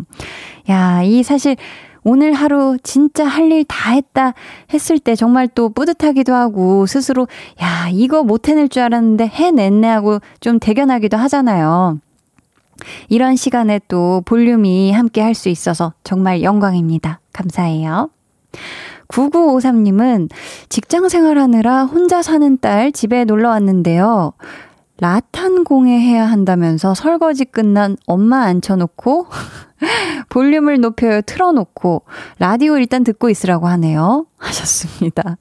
야, 이 사실 오늘 하루 진짜 할 일 다 했다 했을 때 정말 또 뿌듯하기도 하고 스스로 야, 이거 못 해낼 줄 알았는데 해냈네 하고 좀 대견하기도 하잖아요. 이런 시간에 또 볼륨이 함께 할 수 있어서 정말 영광입니다. 감사해요. 9953님은 직장 생활하느라 혼자 사는 딸 집에 놀러 왔는데요. 라탄 공예 해야 한다면서 설거지 끝난 엄마 앉혀놓고 볼륨을 높여요 틀어놓고 라디오 일단 듣고 있으라고 하네요. 하셨습니다.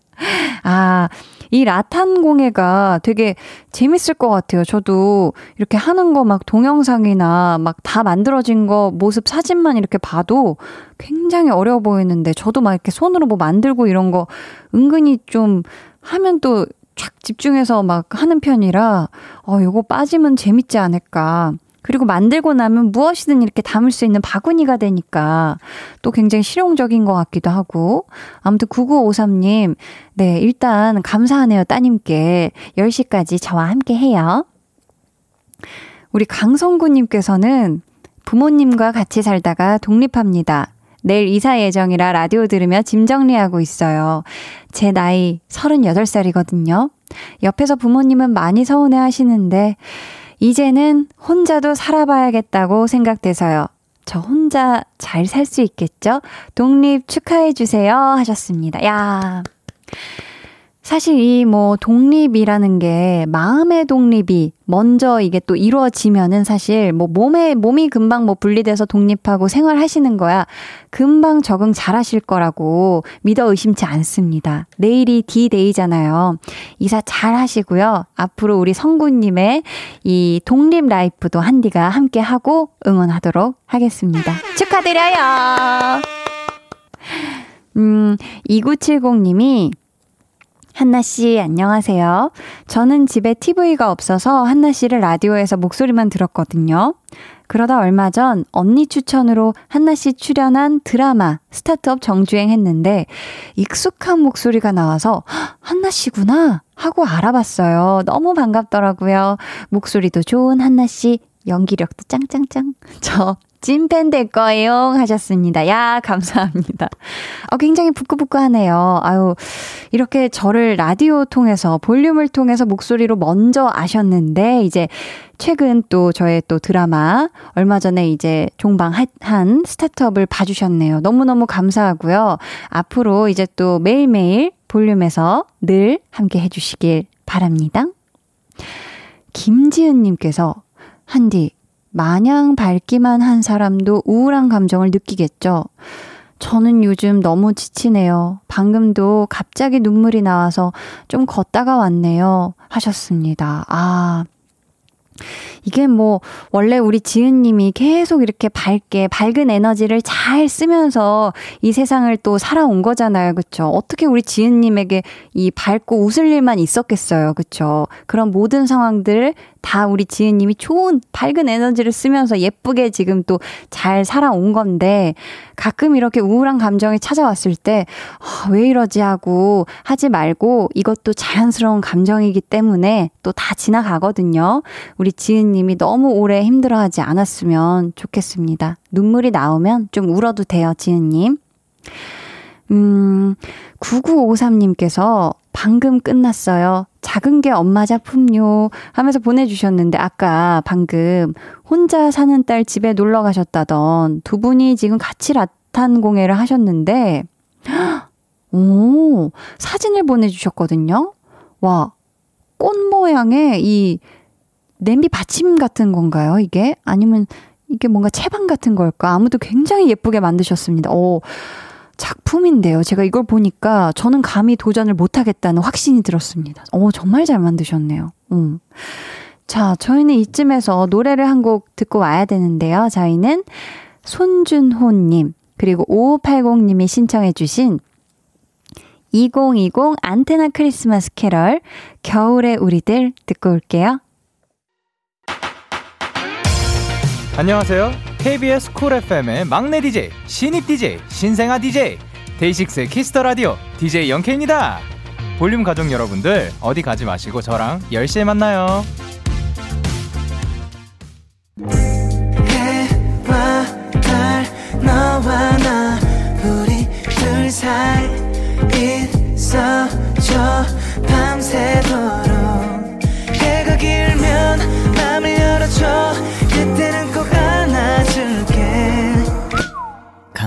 아, 이 라탄 공예가 되게 재밌을 것 같아요. 저도 이렇게 하는 거 막 동영상이나 막 다 만들어진 거 모습 사진만 이렇게 봐도 굉장히 어려워 보이는데 저도 막 이렇게 손으로 뭐 만들고 이런 거 은근히 좀 하면 또 촥 집중해서 막 하는 편이라, 어, 요거 빠지면 재밌지 않을까. 그리고 만들고 나면 무엇이든 이렇게 담을 수 있는 바구니가 되니까 또 굉장히 실용적인 것 같기도 하고. 아무튼 9953님, 네, 일단 감사하네요, 따님께. 10시까지 저와 함께 해요. 우리 강성구님께서는 부모님과 같이 살다가 독립합니다. 내일 이사 예정이라 라디오 들으며 짐 정리하고 있어요. 제 나이 38살이거든요. 옆에서 부모님은 많이 서운해 하시는데, 이제는 혼자도 살아봐야겠다고 생각돼서요. 저 혼자 잘 살 수 있겠죠? 독립 축하해주세요. 하셨습니다. 야 사실 이 뭐 독립이라는 게 마음의 독립이 먼저 이게 또 이루어지면은 사실 뭐 몸에 몸이 금방 뭐 분리돼서 독립하고 생활하시는 거야 금방 적응 잘 하실 거라고 믿어 의심치 않습니다. 내일이 D-데이잖아요. 이사 잘 하시고요. 앞으로 우리 성구님의 이 독립 라이프도 한디가 함께 하고 응원하도록 하겠습니다. 축하드려요. 음, 2970님이 한나 씨, 안녕하세요. 저는 집에 TV가 없어서 한나 씨를 라디오에서 목소리만 들었거든요. 그러다 얼마 전 언니 추천으로 한나 씨 출연한 드라마 스타트업 정주행 했는데 익숙한 목소리가 나와서 "헉, 한나 씨구나 하고 알아봤어요. 너무 반갑더라고요. 목소리도 좋은 한나 씨, 연기력도 짱짱짱. 저 찐팬 될 거예요. 하셨습니다. 야, 감사합니다. 어, 굉장히 부끄부끄하네요. 아유, 이렇게 저를 라디오 통해서, 볼륨을 통해서 목소리로 먼저 아셨는데, 이제 최근 또 저의 또 드라마, 얼마 전에 이제 종방한 스타트업을 봐주셨네요. 너무너무 감사하고요. 앞으로 이제 또 매일매일 볼륨에서 늘 함께 해주시길 바랍니다. 김지은님께서, 한디, 마냥 밝기만 한 사람도 우울한 감정을 느끼겠죠. 저는 요즘 너무 지치네요. 방금도 갑자기 눈물이 나와서 좀 걷다가 왔네요. 하셨습니다. 아. 이게 뭐, 원래 우리 지은님이 계속 이렇게 밝게, 밝은 에너지를 잘 쓰면서 이 세상을 또 살아온 거잖아요. 그쵸? 어떻게 우리 지은님에게 이 밝고 웃을 일만 있었겠어요. 그쵸? 그런 모든 상황들을 다 우리 지은님이 좋은 밝은 에너지를 쓰면서 예쁘게 지금 또 잘 살아온 건데 가끔 이렇게 우울한 감정이 찾아왔을 때, 아, 왜 이러지 하고 하지 말고 이것도 자연스러운 감정이기 때문에 또 다 지나가거든요. 우리 지은님이 너무 오래 힘들어하지 않았으면 좋겠습니다. 눈물이 나오면 좀 울어도 돼요, 지은님. 음, 9953님께서 방금 끝났어요. 작은 게 엄마 작품요. 하면서 보내주셨는데, 아까 방금 혼자 사는 딸 집에 놀러 가셨다던 두 분이 지금 같이 라탄 공예를 하셨는데, 오, 사진을 보내주셨거든요. 와, 꽃 모양의 이 냄비 받침 같은 건가요, 이게? 아니면 이게 뭔가 채반 같은 걸까? 아무도 굉장히 예쁘게 만드셨습니다. 오, 작품인데요. 제가 이걸 보니까 저는 감히 도전을 못하겠다는 확신이 들었습니다. 오, 정말 잘 만드셨네요. 음. 자, 저희는 이쯤에서 노래를 한 곡 듣고 와야 되는데요. 저희는 손준호님, 그리고 5580님이 신청해주신 2020 안테나 크리스마스 캐럴, 겨울의 우리들 듣고 올게요. 안녕하세요. KBS 쿨 FM의 막내 DJ, 신입 DJ, 신생아 DJ, 데이식스의 키스 더 라디오 DJ 영케입니다. 볼륨 가족 여러분들 어디 가지 마시고 저랑 10시에 만나요. 해와 달 너와 나 우리 둘 사이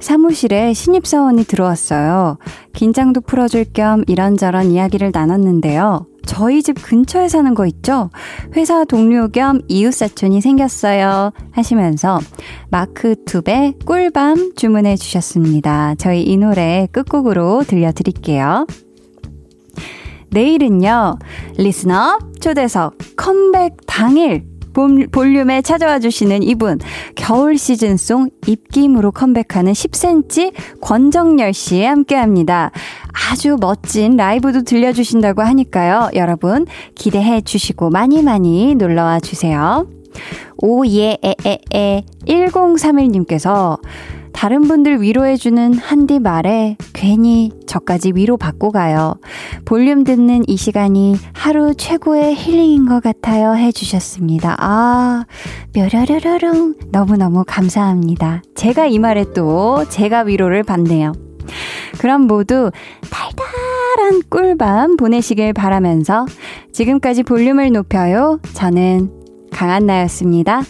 사무실에 신입사원이 들어왔어요. 긴장도 풀어줄 겸 이런저런 이야기를 나눴는데요. 저희 집 근처에 사는 거 있죠? 회사 동료 겸 이웃사촌이 생겼어요. 하시면서 마크투베 꿀밤 주문해 주셨습니다. 저희 이 노래 끝곡으로 들려드릴게요. 내일은요, 리스너 초대석 컴백 당일 볼- 볼륨에 찾아와 주시는 이분, 겨울 시즌송 입김으로 컴백하는 10cm 권정열 씨 함께 합니다. 아주 멋진 라이브도 들려주신다고 하니까요. 여러분, 기대해 주시고 많이 많이 놀러와 주세요. 오예에에에 1031님께서 다른 분들 위로해주는 한디 말에 괜히 저까지 위로받고 가요. 볼륨 듣는 이 시간이 하루 최고의 힐링인 것 같아요. 해주셨습니다. 아, 뾰려려려롱. 너무너무 감사합니다. 제가 이 말에 또 제가 위로를 받네요. 그럼 모두 달달한 꿀밤 보내시길 바라면서 지금까지 볼륨을 높여요. 저는 강한나였습니다.